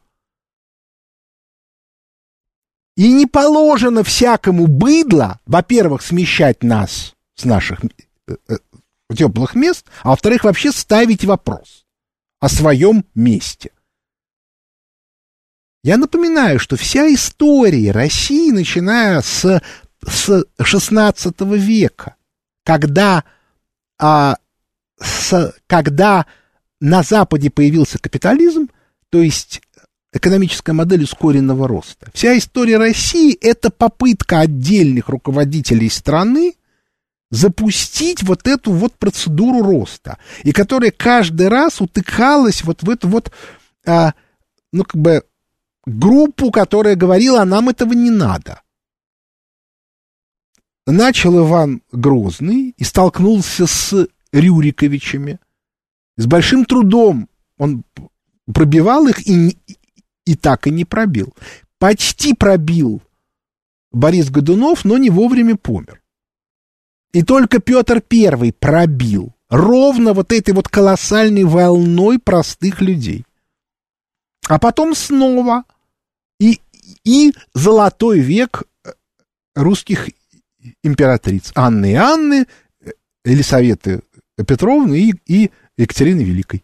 И не положено всякому быдло, во-первых, смещать нас с наших, э, э, теплых мест, а во-вторых, вообще ставить вопрос о своем месте. Я напоминаю, что вся история России, начиная с, с 16 века, когда, а, с, когда на Западе появился капитализм, то есть экономическая модель ускоренного роста. Вся история России – это попытка отдельных руководителей страны запустить вот эту вот процедуру роста, и которая каждый раз утыкалась вот в эту вот, а, ну, как бы, группу, которая говорила, а нам этого не надо. Начал Иван Грозный и столкнулся с Рюриковичами. С большим трудом он пробивал их и, и так и не пробил. Почти пробил Борис Годунов, но не вовремя помер. И только Петр Первый пробил ровно вот этой вот колоссальной волной простых людей. А потом снова и, и золотой век э, русских императриц. Анны и Анны, э, Елисаветы Петровны и, и Екатерины Великой.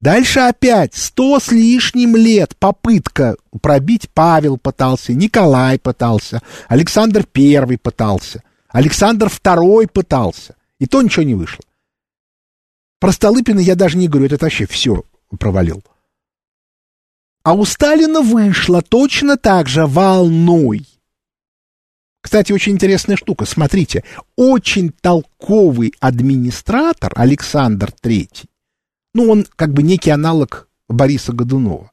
Дальше опять сто с лишним лет попытка пробить Павел пытался, Николай пытался, Александр Первый пытался, Александр Второй пытался. И то ничего не вышло. Про Столыпина я даже не говорю, это вообще все провалил. А у Сталина вышло точно так же волной. Кстати, очень интересная штука. Смотрите, очень толковый администратор Александр Третий ну, он как бы некий аналог Бориса Годунова.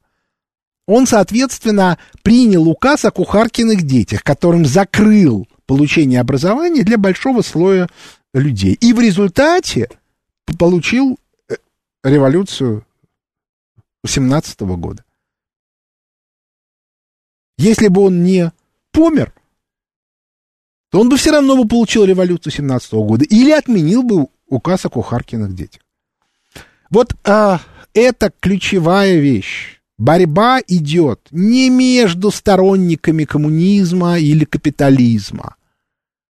Он, соответственно, принял указ о кухаркиных детях, которым закрыл получение образования для большого слоя людей. И в результате получил э, революцию 17 года. Если бы он не помер, то он бы все равно бы получил революцию 17 года или отменил бы указ о кухаркиных детях. Вот а, это ключевая вещь. Борьба идет не между сторонниками коммунизма или капитализма.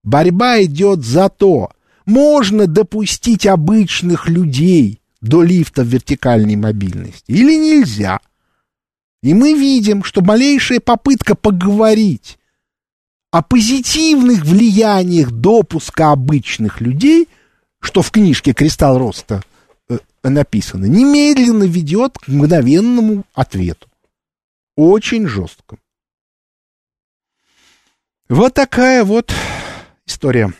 Борьба идет за то, можно допустить обычных людей до лифта вертикальной мобильности или нельзя. И мы видим, что малейшая попытка поговорить о позитивных влияниях допуска обычных людей, что в книжке «Кристалл роста» написано, немедленно ведет к мгновенному ответу. Очень жестко. Вот такая вот история.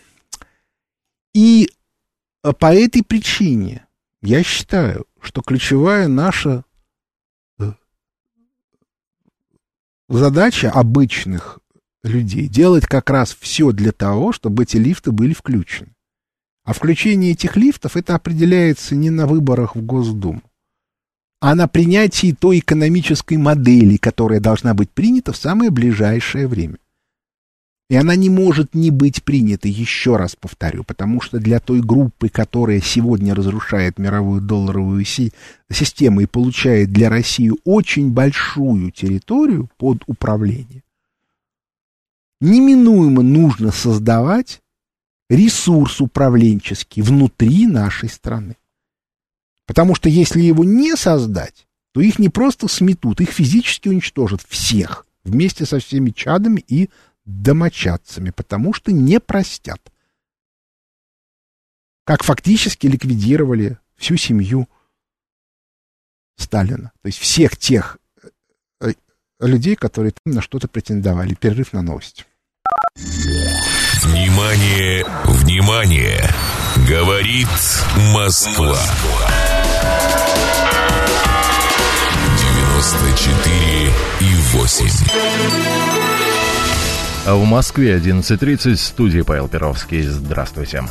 И по этой причине я считаю, что ключевая наша э, задача обычных людей делать как раз все для того, чтобы эти лифты были включены. А включение этих лифтов это определяется не на выборах в Госдуму, а на принятии той экономической модели, которая должна быть принята в самое ближайшее время. И она не может не быть принята, еще раз повторю, потому что для той группы, которая сегодня разрушает мировую долларовую си систему и получает для России очень большую территорию под управление, неминуемо нужно создавать ресурс управленческий внутри нашей страны. Потому что если его не создать, то их не просто сметут, их физически уничтожат всех вместе со всеми чадами и домочадцами, потому что не простят. Как фактически ликвидировали всю семью Сталина. То есть всех тех э, э, людей, которые там на что-то претендовали. Перерыв на новости. Внимание, внимание! Говорит Москва. 94 и 8. А в Москве 11.30, студии Павел Перовский. Здравствуйте.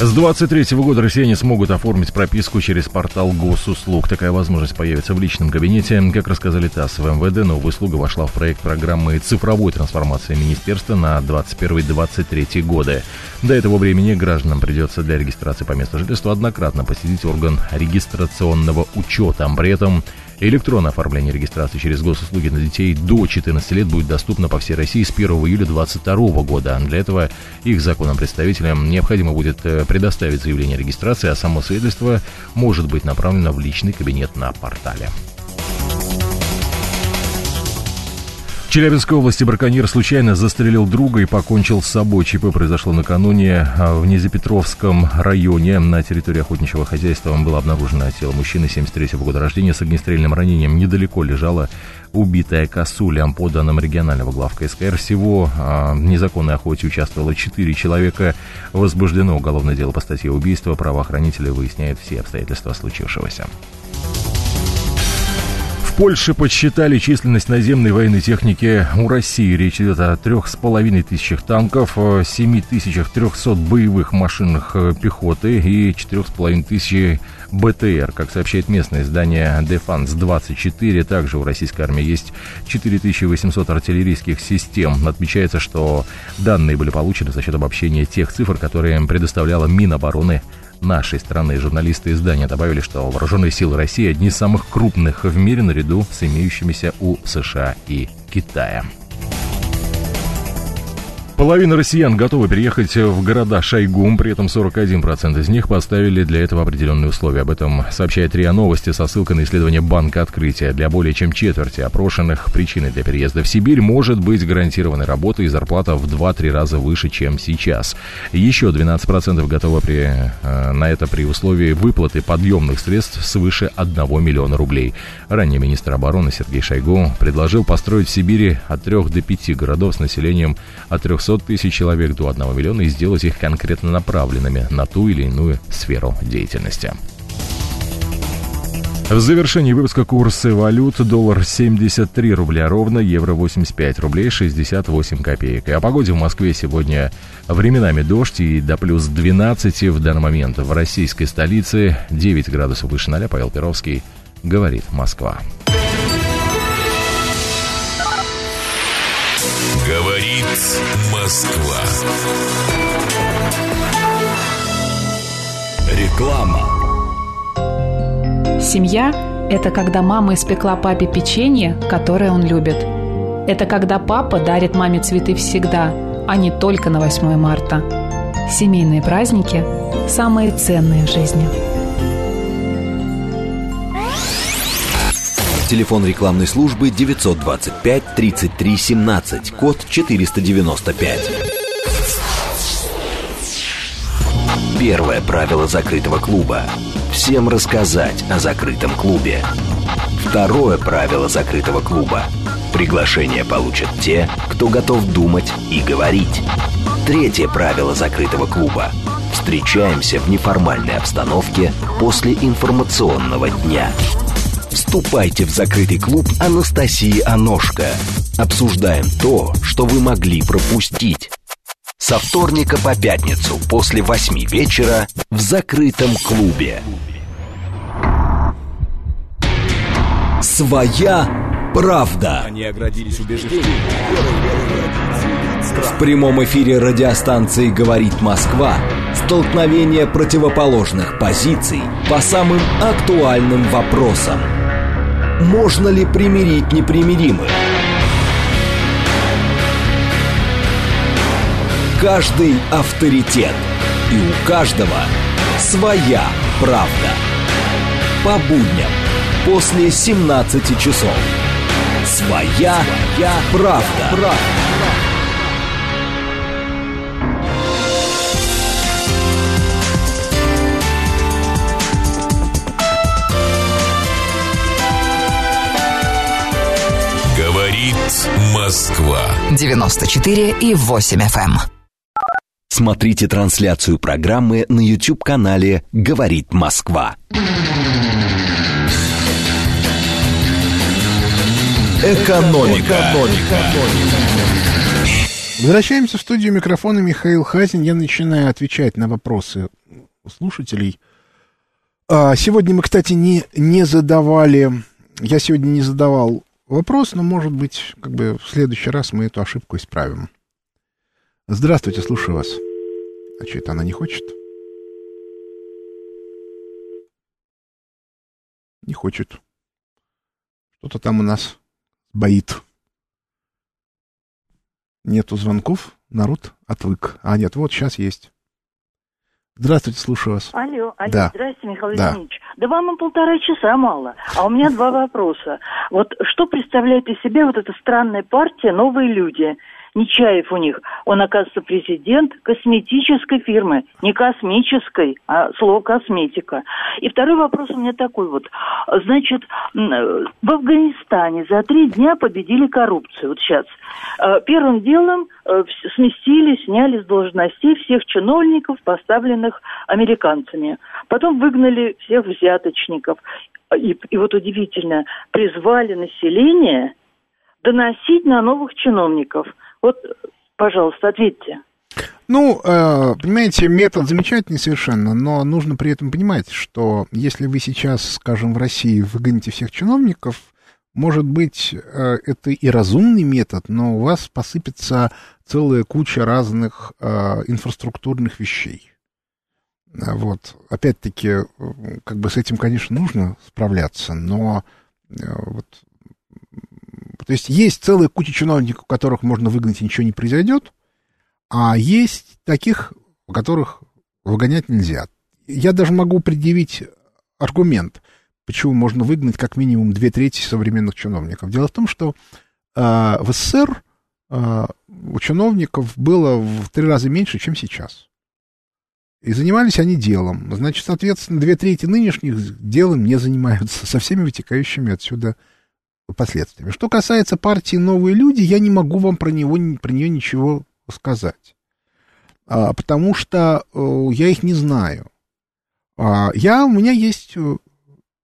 С 23 года россияне смогут оформить прописку через портал госуслуг. Такая возможность появится в личном кабинете. Как рассказали ТАСС в МВД, новая услуга вошла в проект программы цифровой трансформации министерства на 21-23 годы. До этого времени гражданам придется для регистрации по месту жительства однократно посетить орган регистрационного учета. При этом Электронное оформление регистрации через госуслуги на детей до 14 лет будет доступно по всей России с 1 июля 2022 года. Для этого их законным представителям необходимо будет э, предоставить заявление о регистрации, а само свидетельство может быть направлено в личный кабинет на портале. Челябинской области браконьер случайно застрелил друга и покончил с собой. ЧП произошло накануне а, в Незапетровском районе. На территории охотничьего хозяйства было обнаружено тело мужчины 73-го года рождения с огнестрельным ранением. Недалеко лежала убитая косуля. По данным регионального главка СКР, всего а, в незаконной охоте участвовало 4 человека. Возбуждено уголовное дело по статье убийства. Правоохранители выясняют все обстоятельства случившегося. Польше подсчитали численность наземной военной техники у России. Речь идет о трех с половиной тысячах танков, 7 тысячах 300 боевых машинах э, пехоты и четырех с половиной тысяч БТР. Как сообщает местное издание Defense 24, также у российской армии есть 4800 артиллерийских систем. Отмечается, что данные были получены за счет обобщения тех цифр, которые предоставляла Минобороны нашей страны. Журналисты издания добавили, что вооруженные силы России одни из самых крупных в мире наряду с имеющимися у США и Китая. Половина россиян готовы переехать в города Шойгум, при этом 41% из них поставили для этого определенные условия. Об этом сообщает РИА Новости со ссылкой на исследование Банка Открытия. Для более чем четверти опрошенных причиной для переезда в Сибирь может быть гарантированная работа и зарплата в 2-3 раза выше, чем сейчас. Еще 12% готовы при, э, на это при условии выплаты подъемных средств свыше 1 миллиона рублей. Ранее министр обороны Сергей Шойгу предложил построить в Сибири от 3 до 5 городов с населением от 300 200 тысяч человек до 1 миллиона и сделать их конкретно направленными на ту или иную сферу деятельности. В завершении выпуска курсы валют доллар 73 рубля ровно, евро 85 рублей 68 копеек. И о погоде в Москве сегодня временами дождь и до плюс 12 в данный момент. В российской столице 9 градусов выше 0. Павел Перовский говорит Москва. Говорит Москва. Реклама. Семья – это когда мама испекла папе печенье, которое он любит. Это когда папа дарит маме цветы всегда, а не только на 8 марта. Семейные праздники – самые ценные в жизни. Телефон рекламной службы 925 33 17, код 495. Первое правило закрытого клуба. Всем рассказать о закрытом клубе. Второе правило закрытого клуба. Приглашение получат те, кто готов думать и говорить. Третье правило закрытого клуба. Встречаемся в неформальной обстановке после информационного дня. Вступайте в закрытый клуб Анастасии Аношка. Обсуждаем то, что вы могли пропустить. Со вторника по пятницу после восьми вечера в закрытом клубе. Своя правда. Они оградились убеждением. В прямом эфире радиостанции «Говорит Москва» столкновение противоположных позиций по самым актуальным вопросам – можно ли примирить непримиримых? Каждый авторитет. И у каждого своя правда. По будням после 17 часов. Своя, своя правда. правда. Москва. 94 и 8 FM. Эм. Смотрите трансляцию программы на YouTube-канале «Говорит Москва». Экономика. Экономика. Возвращаемся в студию микрофона Михаил Хазин. Я начинаю отвечать на вопросы слушателей. А, сегодня мы, кстати, не, не задавали, я сегодня не задавал вопрос, но, может быть, как бы в следующий раз мы эту ошибку исправим. Здравствуйте, слушаю вас. А что это она не хочет? Не хочет. Кто-то там у нас боит. Нету звонков, народ отвык. А нет, вот сейчас есть. Здравствуйте, слушаю вас. Алло, алло, Да. здрасте, Михаил Да. Леонидович. Да вам и полтора часа мало. А у меня два вопроса. Вот что представляет из себя вот эта странная партия «Новые люди»? Нечаев у них. Он, оказывается, президент косметической фирмы. Не космической, а слово косметика. И второй вопрос у меня такой вот. Значит, в Афганистане за три дня победили коррупцию. Вот сейчас. Э, Первым делом э, сместили, сняли с должностей всех чиновников, поставленных американцами. Потом выгнали всех взяточников. И, и вот удивительно, призвали население доносить на новых чиновников. Вот, пожалуйста, ответьте. Ну, э, понимаете, метод замечательный совершенно, но нужно при этом понимать, что если вы сейчас, скажем, в России выгоните всех чиновников, может быть, э, это и разумный метод, но у вас посыпется целая куча разных э, инфраструктурных вещей. Вот, опять-таки, как бы с этим, конечно, нужно справляться, но вот, то есть есть целая куча чиновников, которых можно выгнать и ничего не произойдет, а есть таких, которых выгонять нельзя. Я даже могу предъявить аргумент, почему можно выгнать как минимум две трети современных чиновников. Дело в том, что э, в СССР э, у чиновников было в три раза меньше, чем сейчас. И занимались они делом. Значит, соответственно, две трети нынешних делом не занимаются со всеми вытекающими отсюда последствиями. Что касается партии «Новые люди», я не могу вам про, него, про нее ничего сказать. А, потому что э, я их не знаю. А, я, у меня есть э,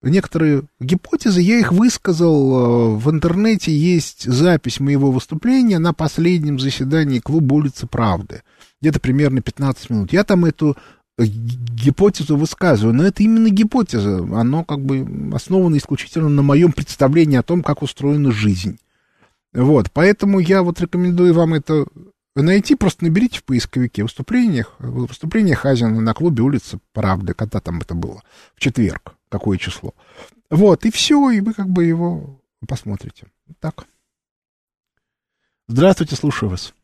некоторые гипотезы, я их высказал э, в интернете, есть запись моего выступления на последнем заседании клуба улицы Правды, где-то примерно 15 минут. Я там эту гипотезу высказываю, но это именно гипотеза, оно как бы основано исключительно на моем представлении о том, как устроена жизнь. Вот, поэтому я вот рекомендую вам это найти, просто наберите в поисковике выступлениях, выступление Хазина на клубе улицы Правды, когда там это было, в четверг, какое число. Вот, и все, и вы как бы его посмотрите. Так. Здравствуйте, слушаю вас.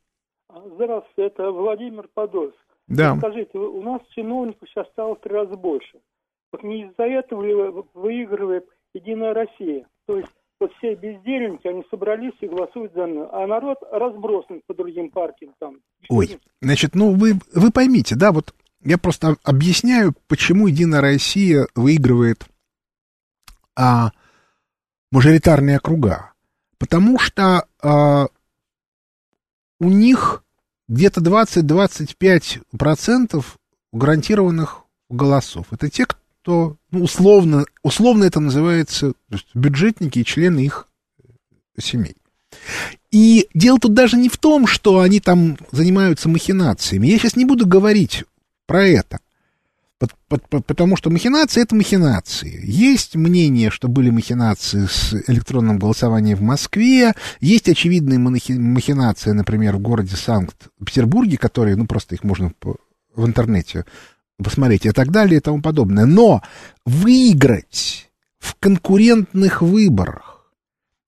Здравствуйте, это Владимир Подольск. Да. Скажите, у нас чиновников сейчас стало в три раза больше. Вот не из-за этого ли выигрывает Единая Россия? То есть вот все бездельники, они собрались и голосуют за мной, а народ разбросан по другим партиям там. Ой, значит, ну вы, вы поймите, да, вот я просто объясняю, почему Единая Россия выигрывает а, мажоритарные округа. Потому что а, у них где-то 20-25% гарантированных голосов. Это те, кто, ну, условно, условно это называется бюджетники и члены их семей. И дело тут даже не в том, что они там занимаются махинациями. Я сейчас не буду говорить про это. Потому что махинации это махинации. Есть мнение, что были махинации с электронным голосованием в Москве. Есть очевидные махинации, например, в городе Санкт-Петербурге, которые, ну, просто их можно в интернете посмотреть и так далее и тому подобное. Но выиграть в конкурентных выборах,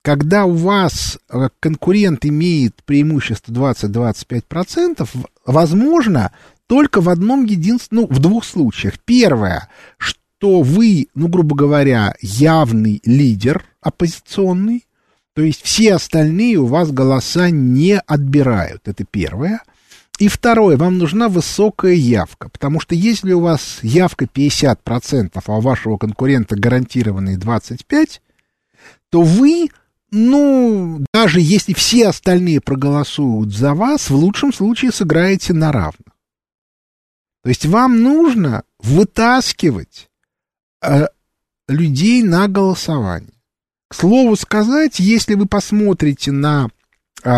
когда у вас конкурент имеет преимущество 20-25%, возможно, только в одном единственном, ну, в двух случаях. Первое, что вы, ну, грубо говоря, явный лидер оппозиционный, то есть все остальные у вас голоса не отбирают. Это первое. И второе, вам нужна высокая явка, потому что если у вас явка 50%, а у вашего конкурента гарантированные 25%, то вы, ну, даже если все остальные проголосуют за вас, в лучшем случае сыграете на равных. То есть вам нужно вытаскивать э, людей на голосование. К слову сказать, если вы посмотрите на э,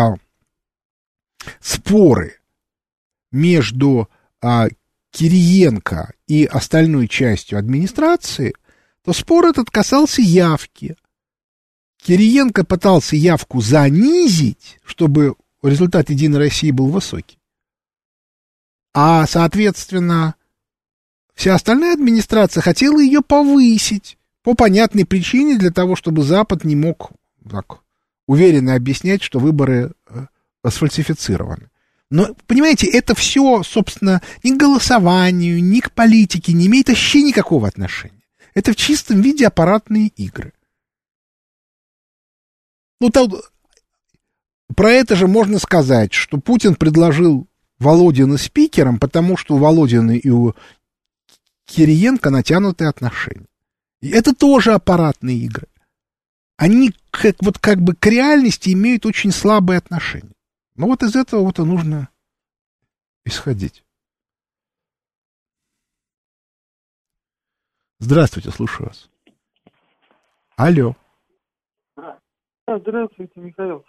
споры между э, Кириенко и остальной частью администрации, то спор этот касался явки. Кириенко пытался явку занизить, чтобы результат Единой России был высокий. А, соответственно, вся остальная администрация хотела ее повысить по понятной причине для того, чтобы Запад не мог так уверенно объяснять, что выборы э, сфальсифицированы. Но, понимаете, это все, собственно, ни к голосованию, ни к политике не имеет вообще никакого отношения. Это в чистом виде аппаратные игры. Ну, там, про это же можно сказать, что Путин предложил Володина спикером, потому что у Володина и у Кириенко натянутые отношения. И это тоже аппаратные игры. Они как, вот как бы к реальности имеют очень слабые отношения. Но вот из этого вот и нужно исходить. Здравствуйте, слушаю вас. Алло. Здравствуйте, Михаил.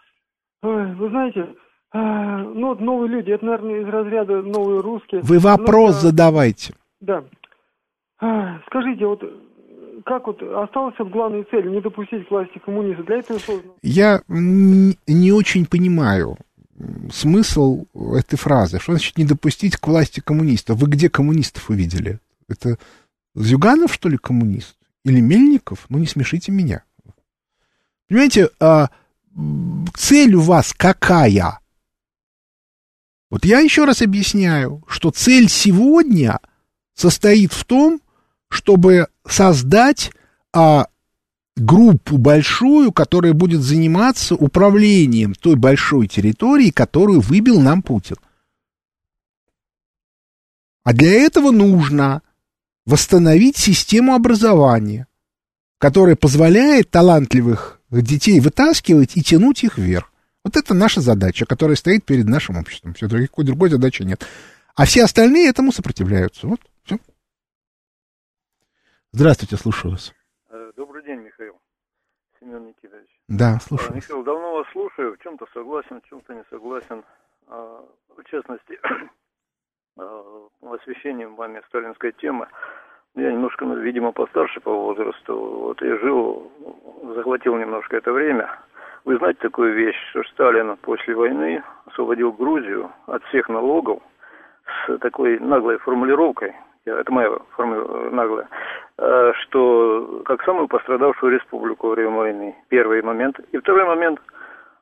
Ой, вы знаете, а, ну вот новые люди, это, наверное, из разряда новые русские. Вы вопрос Ну, да, задавайте. Да. А, Скажите, вот как вот осталась от главной цели не допустить власти коммунистов? Для этого сложно. Я не очень понимаю смысл этой фразы. Что значит не допустить к власти коммунистов? Вы где коммунистов увидели? Это Зюганов, что ли, коммунист? Или Мельников? Ну, не смешите меня. Понимаете, а, цель у вас какая? Вот я еще раз объясняю, что цель сегодня состоит в том, чтобы создать а, группу большую, которая будет заниматься управлением той большой территории, которую выбил нам Путин. А для этого нужно восстановить систему образования, которая позволяет талантливых детей вытаскивать и тянуть их вверх. Вот это наша задача, которая стоит перед нашим обществом. Все, никакой другой задачи нет. А все остальные этому сопротивляются. Вот, все. Здравствуйте, слушаю вас. Э, Добрый день, Михаил. Семен Никитович. Да, Э, слушаю. Михаил, давно вас слушаю, в чем-то согласен, в чем-то не согласен. А, В частности, а, освещением вами сталинской темы. Я немножко, ну, видимо, постарше по возрасту. Вот я жил, захватил немножко это время. Вы знаете такую вещь, что Сталин после войны освободил Грузию от всех налогов с такой наглой формулировкой, это моя формула наглая, э, что как самую пострадавшую республику во время войны. Первый момент. И второй момент.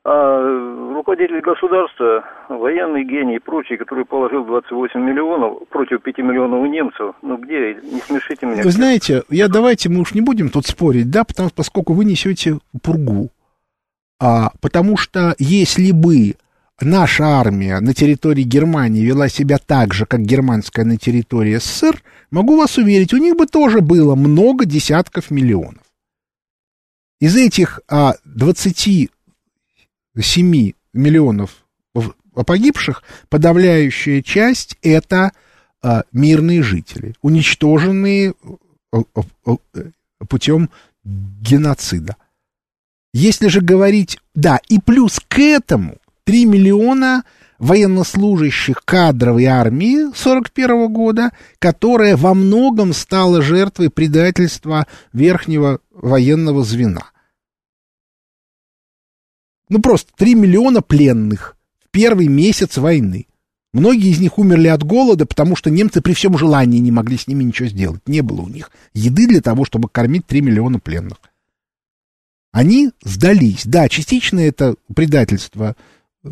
а, руководитель государства, военный гений и прочий, который положил 28 миллионов против 5 миллионов немцев. Ну где? Не смешите меня. Вы знаете, я давайте мы уж не будем тут спорить, да, потому поскольку вы несете пургу. А, потому что если бы наша армия на территории Германии вела себя так же, как германская на территории СССР, могу вас уверить, у них бы тоже было много десятков миллионов. Из этих а, 27 миллионов в- погибших подавляющая часть это а, мирные жители, уничтоженные э, э, путем геноцида. Если же говорить, да, и плюс к этому 3 миллиона военнослужащих кадровой армии 41 года, которая во многом стала жертвой предательства верхнего военного звена. Ну просто 3 миллиона пленных в первый месяц войны. Многие из них умерли от голода, потому что немцы при всем желании не могли с ними ничего сделать. Не было у них еды для того, чтобы кормить 3 миллиона пленных. Они сдались. Да, частично это предательство э,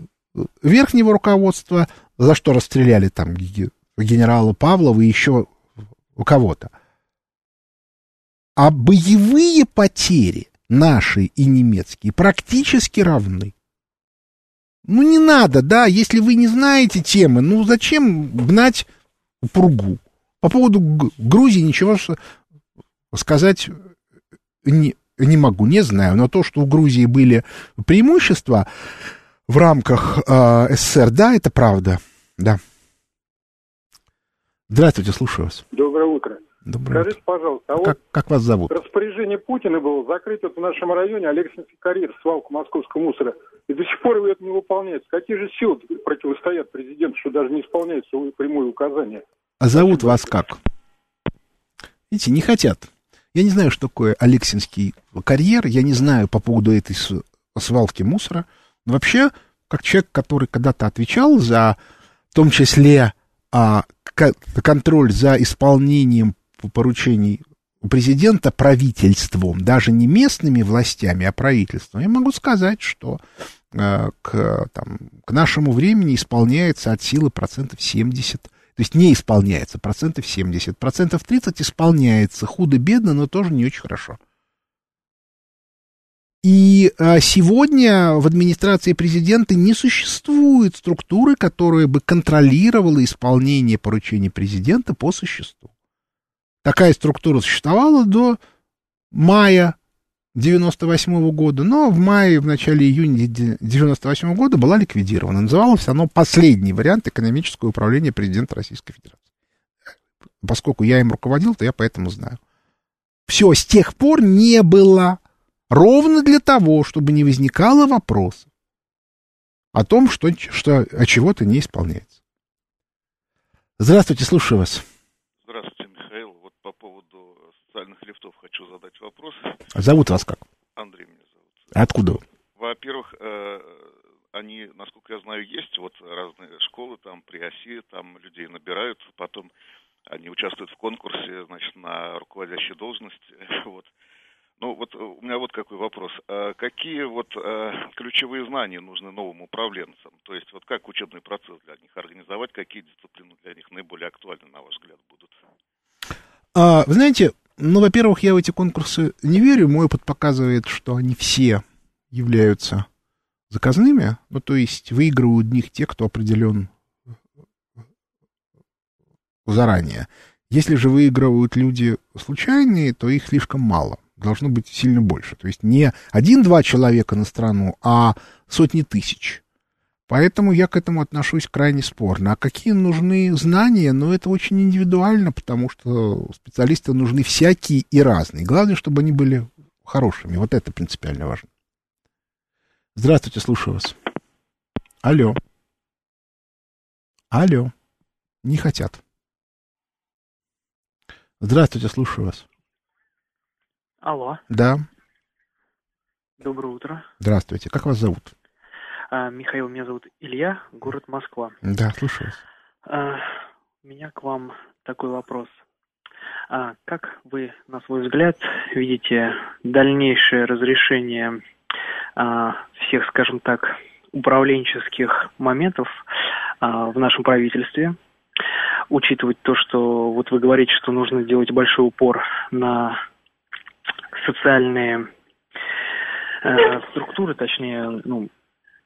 верхнего руководства, за что расстреляли там ге- генерала Павлова и еще у кого-то. А боевые потери наши и немецкие практически равны. Ну, не надо, да, если вы не знаете темы, ну, зачем гнать пургу? По поводу Грузии ничего сказать не, не могу, не знаю, но то, что в Грузии были преимущества в рамках э, СССР, да, это правда, да. Здравствуйте, слушаю вас. Доброе утро. Доброе Скажите, пожалуйста, а утро. Как, как вас зовут? вот распоряжение Путина было закрыть вот в нашем районе Алексинский карьер, свалку московского мусора, и до сих пор его это не выполняется. Какие же силы противостоят президенту, что даже не исполняется его прямое указание? А зовут вас как? Видите, не хотят. Я не знаю, что такое Алексинский карьер, я не знаю по поводу этой свалки мусора. Но вообще, как человек, который когда-то отвечал за, в том числе, а, ко- контроль за исполнением поручений президента правительством, даже не местными властями, а правительством, я могу сказать, что э, к, там, к нашему времени исполняется от силы процентов 70, то есть не исполняется процентов 70, процентов 30 исполняется худо-бедно, но тоже не очень хорошо. И а, сегодня в администрации президента не существует структуры, которая бы контролировала исполнение поручений президента по существу. Такая структура существовала до мая 98 года, но в мае, в начале июня 98 года была ликвидирована. Называлось оно «Последний вариант экономического управления президента Российской Федерации». Поскольку я им руководил, то я поэтому знаю. Все, с тех пор не было. Ровно для того, чтобы не возникало вопросов о том, что, что от чего-то не исполняется. Здравствуйте, слушаю вас. Здравствуйте, Михаил. Вот по поводу социальных лифтов хочу задать вопрос. Зовут вас как? Андрей меня зовут. Откуда вы? Во-первых, э, они, насколько я знаю, есть вот разные школы там при оси, там людей набирают, потом они участвуют в конкурсе, значит, на руководящие должности, вот. Ну вот у меня вот какой вопрос. А какие вот э, ключевые знания нужны новым управленцам? То есть вот как учебный процесс для них организовать, какие дисциплины для них наиболее актуальны, на ваш взгляд, будут? А, вы знаете, ну, во-первых, я в эти конкурсы не верю. Мой опыт показывает, что они все являются заказными. Ну, то есть выигрывают в них те, кто определен заранее. Если же выигрывают люди случайные, то их слишком мало должно быть сильно больше. То есть не один-два человека на страну, а сотни тысяч. Поэтому я к этому отношусь крайне спорно. А какие нужны знания? Ну, это очень индивидуально, потому что специалисты нужны всякие и разные. Главное, чтобы они были хорошими. Вот это принципиально важно. Здравствуйте, слушаю вас. Алло. Алло. Не хотят. Здравствуйте, слушаю вас. Алло. Да. Доброе утро. Здравствуйте. Как вас зовут? А, Михаил, меня зовут Илья, город Москва. Да, слушаю. А, у меня к вам такой вопрос. А, как вы, на свой взгляд, видите дальнейшее разрешение всех, скажем так, управленческих моментов в нашем правительстве? Учитывать то, что вот вы говорите, что нужно делать большой упор на социальные э, структуры, точнее, ну,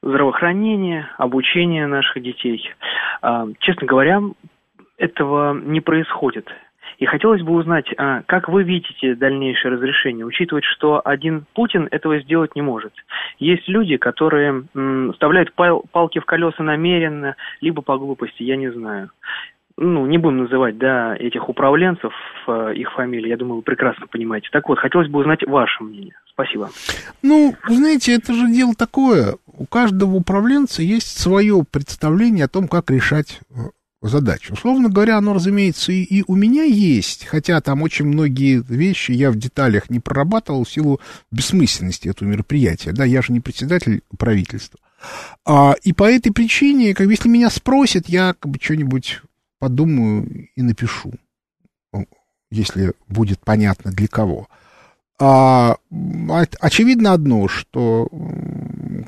здравоохранение, обучение наших детей. Э, честно говоря, этого не происходит. И хотелось бы узнать, а, как вы видите дальнейшее разрешение, учитывая, что один Путин этого сделать не может. Есть люди, которые вставляют пал палки в колеса намеренно, либо по глупости, я не знаю ну, не будем называть, да, этих управленцев, э, их фамилии, я думаю, вы прекрасно понимаете. Так вот, хотелось бы узнать ваше мнение. Спасибо. Ну, знаете, это же дело такое. У каждого управленца есть свое представление о том, как решать э, задачу. Условно говоря, оно, разумеется, и, и у меня есть, хотя там очень многие вещи я в деталях не прорабатывал в силу бессмысленности этого мероприятия. Да, я же не председатель правительства. А, и по этой причине, как если меня спросят, я как бы что-нибудь подумаю и напишу, если будет понятно для кого. А, очевидно одно, что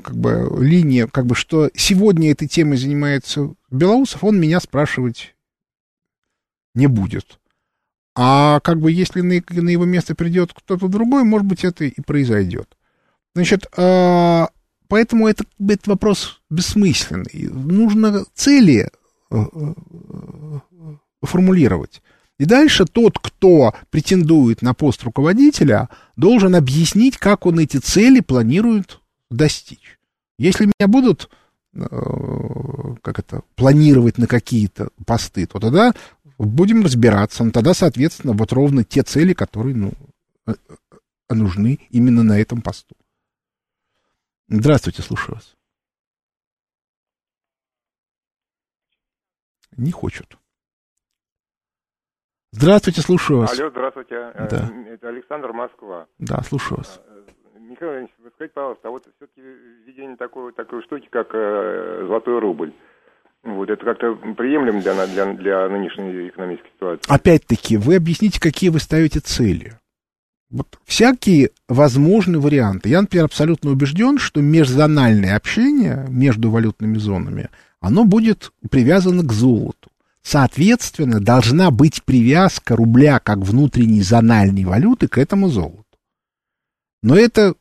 как бы линия, как бы что сегодня этой темой занимается Белоусов, он меня спрашивать не будет. А как бы если на, на его место придет кто-то другой, может быть, это и произойдет. Значит, а, поэтому это, этот вопрос бессмысленный. Нужно цели формулировать. И дальше тот, кто претендует на пост руководителя, должен объяснить, как он эти цели планирует достичь. Если меня будут э, как это, планировать на какие-то посты, то тогда будем разбираться. Но тогда, соответственно, вот ровно те цели, которые ну, нужны именно на этом посту. Здравствуйте, слушаю вас. Не хочет. Здравствуйте, слушаю вас. Алло, здравствуйте. Э, да. Это Александр Москва. Да, слушаю вас. Э, Михаил Иванович, скажите, пожалуйста, а вот все-таки введение такой, такой штуки, как э, золотой рубль, Вот, это как-то приемлемо для, для, для нынешней экономической ситуации. Опять-таки, вы объясните, какие вы ставите цели. Вот всякие возможные варианты. Я, например, абсолютно убежден, что межзональное общение между валютными зонами, оно будет привязано к золоту. Соответственно, должна быть привязка рубля как внутренней зональной валюты к этому золоту. Но эта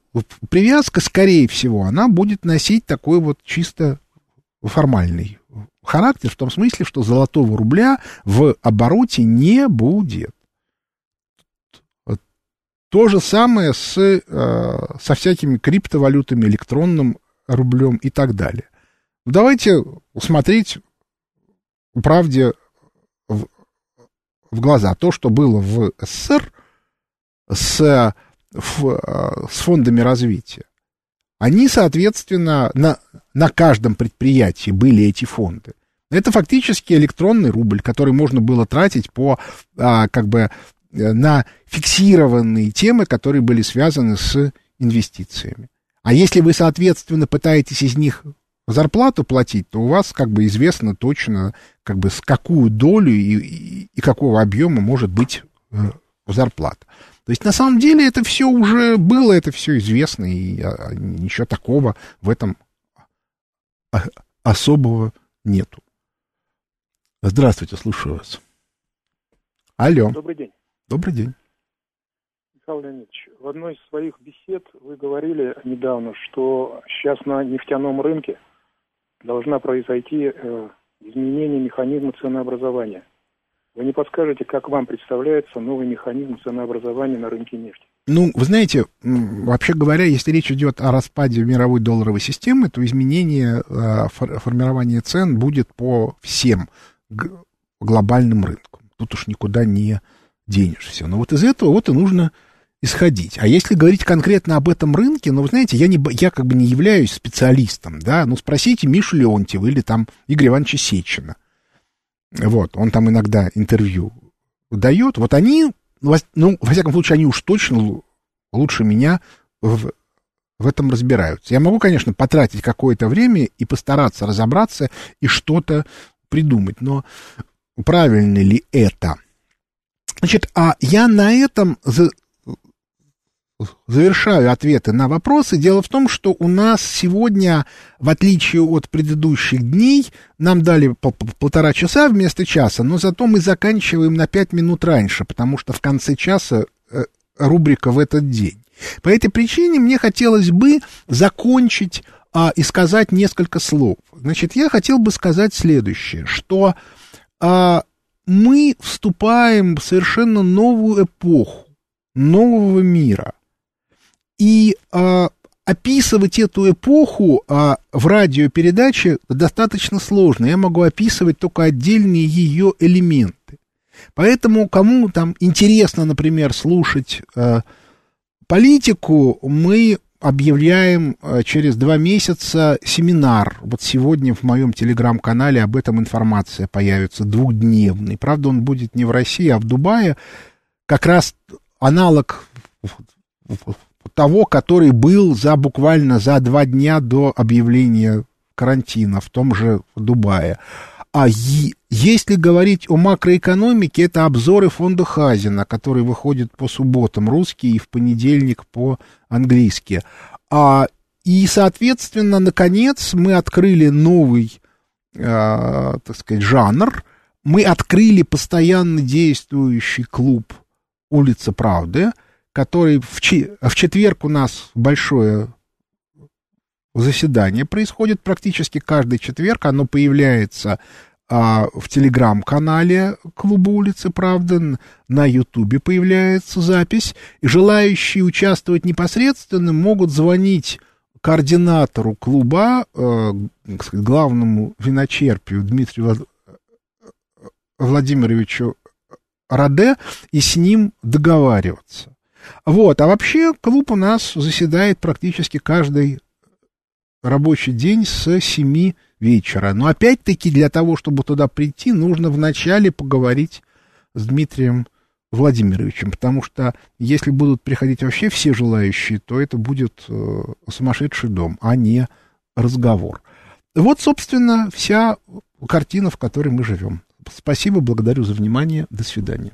привязка, скорее всего, она будет носить такой вот чисто формальный характер, в том смысле, что золотого рубля в обороте не будет. То же самое с, э, со всякими криптовалютами, электронным рублем и так далее. Давайте смотреть правде в, в глаза. То, что было в СССР с, в, с фондами развития, они, соответственно, на, на каждом предприятии были эти фонды. Это фактически электронный рубль, который можно было тратить по, а, как бы, э, на фиксированные темы, которые были связаны с инвестициями. А если вы, соответственно, пытаетесь из них зарплату платить, то у вас как бы известно точно, как бы с какую долю и, и, и какого объема может быть э, зарплата. То есть на самом деле это все уже было, это все известно, и а, ничего такого в этом а, особого нету. Здравствуйте, слушаю вас. Алло. Добрый день. Добрый день. Михаил Леонидович, в одной из своих бесед вы говорили недавно, что сейчас на нефтяном рынке должна произойти э, изменение механизма ценообразования. Вы не подскажете, как вам представляется новый механизм ценообразования на рынке нефти? Ну, вы знаете, вообще говоря, если речь идет о распаде мировой долларовой системы, то изменение э, фор- формирования цен будет по всем глобальным рынкам. Тут уж никуда не денешься. Но вот из этого вот и нужно исходить. А если говорить конкретно об этом рынке, ну, вы знаете, я, не, я как бы не являюсь специалистом, да, ну, спросите Мишу Леонтьева или там Игоря Ивановича Сечина. Вот, он там иногда интервью дает. Вот они, ну, во- ну, всяком случае, они уж точно лу- лучше меня в, в этом разбираются. Я могу, конечно, потратить какое-то время и постараться разобраться и что-то придумать, но правильно ли это? Значит, а я на этом завершаю ответы на вопросы. Дело в том, что у нас сегодня, в отличие от предыдущих дней, нам дали по- по- полтора часа вместо часа, но зато мы заканчиваем на пять минут раньше, потому что в конце часа э, рубрика в этот день. По этой причине мне хотелось бы закончить а, и сказать несколько слов. Значит, я хотел бы сказать следующее, что а, мы вступаем в совершенно новую эпоху, нового мира. И а, описывать эту эпоху а, в радиопередаче достаточно сложно. Я могу описывать только отдельные ее элементы. Поэтому, кому там интересно, например, слушать а, политику, мы объявляем а, через два месяца семинар. Вот сегодня в моем телеграм-канале об этом информация появится, двухдневный. Правда, он будет не в России, а в Дубае. Как раз аналог того, который был за буквально за два дня до объявления карантина в том же Дубае. А если говорить о макроэкономике, это обзоры фонда Хазина, который выходит по субботам русский и в понедельник по-английски. А, и, соответственно, наконец мы открыли новый, э, так сказать, жанр. Мы открыли постоянно действующий клуб «Улица Правды», который в, че- в четверг у нас большое заседание происходит практически каждый четверг. Оно появляется а, в телеграм-канале Клуба улицы Правда, на Ютубе появляется запись. И желающие участвовать непосредственно могут звонить координатору клуба, э, главному виночерпию Дмитрию Влад- Владимировичу Раде и с ним договариваться. Вот, а вообще клуб у нас заседает практически каждый рабочий день с 7 вечера. Но опять-таки для того, чтобы туда прийти, нужно вначале поговорить с Дмитрием Владимировичем, потому что если будут приходить вообще все желающие, то это будет э, сумасшедший дом, а не разговор. Вот, собственно, вся картина, в которой мы живем. Спасибо, благодарю за внимание. До свидания.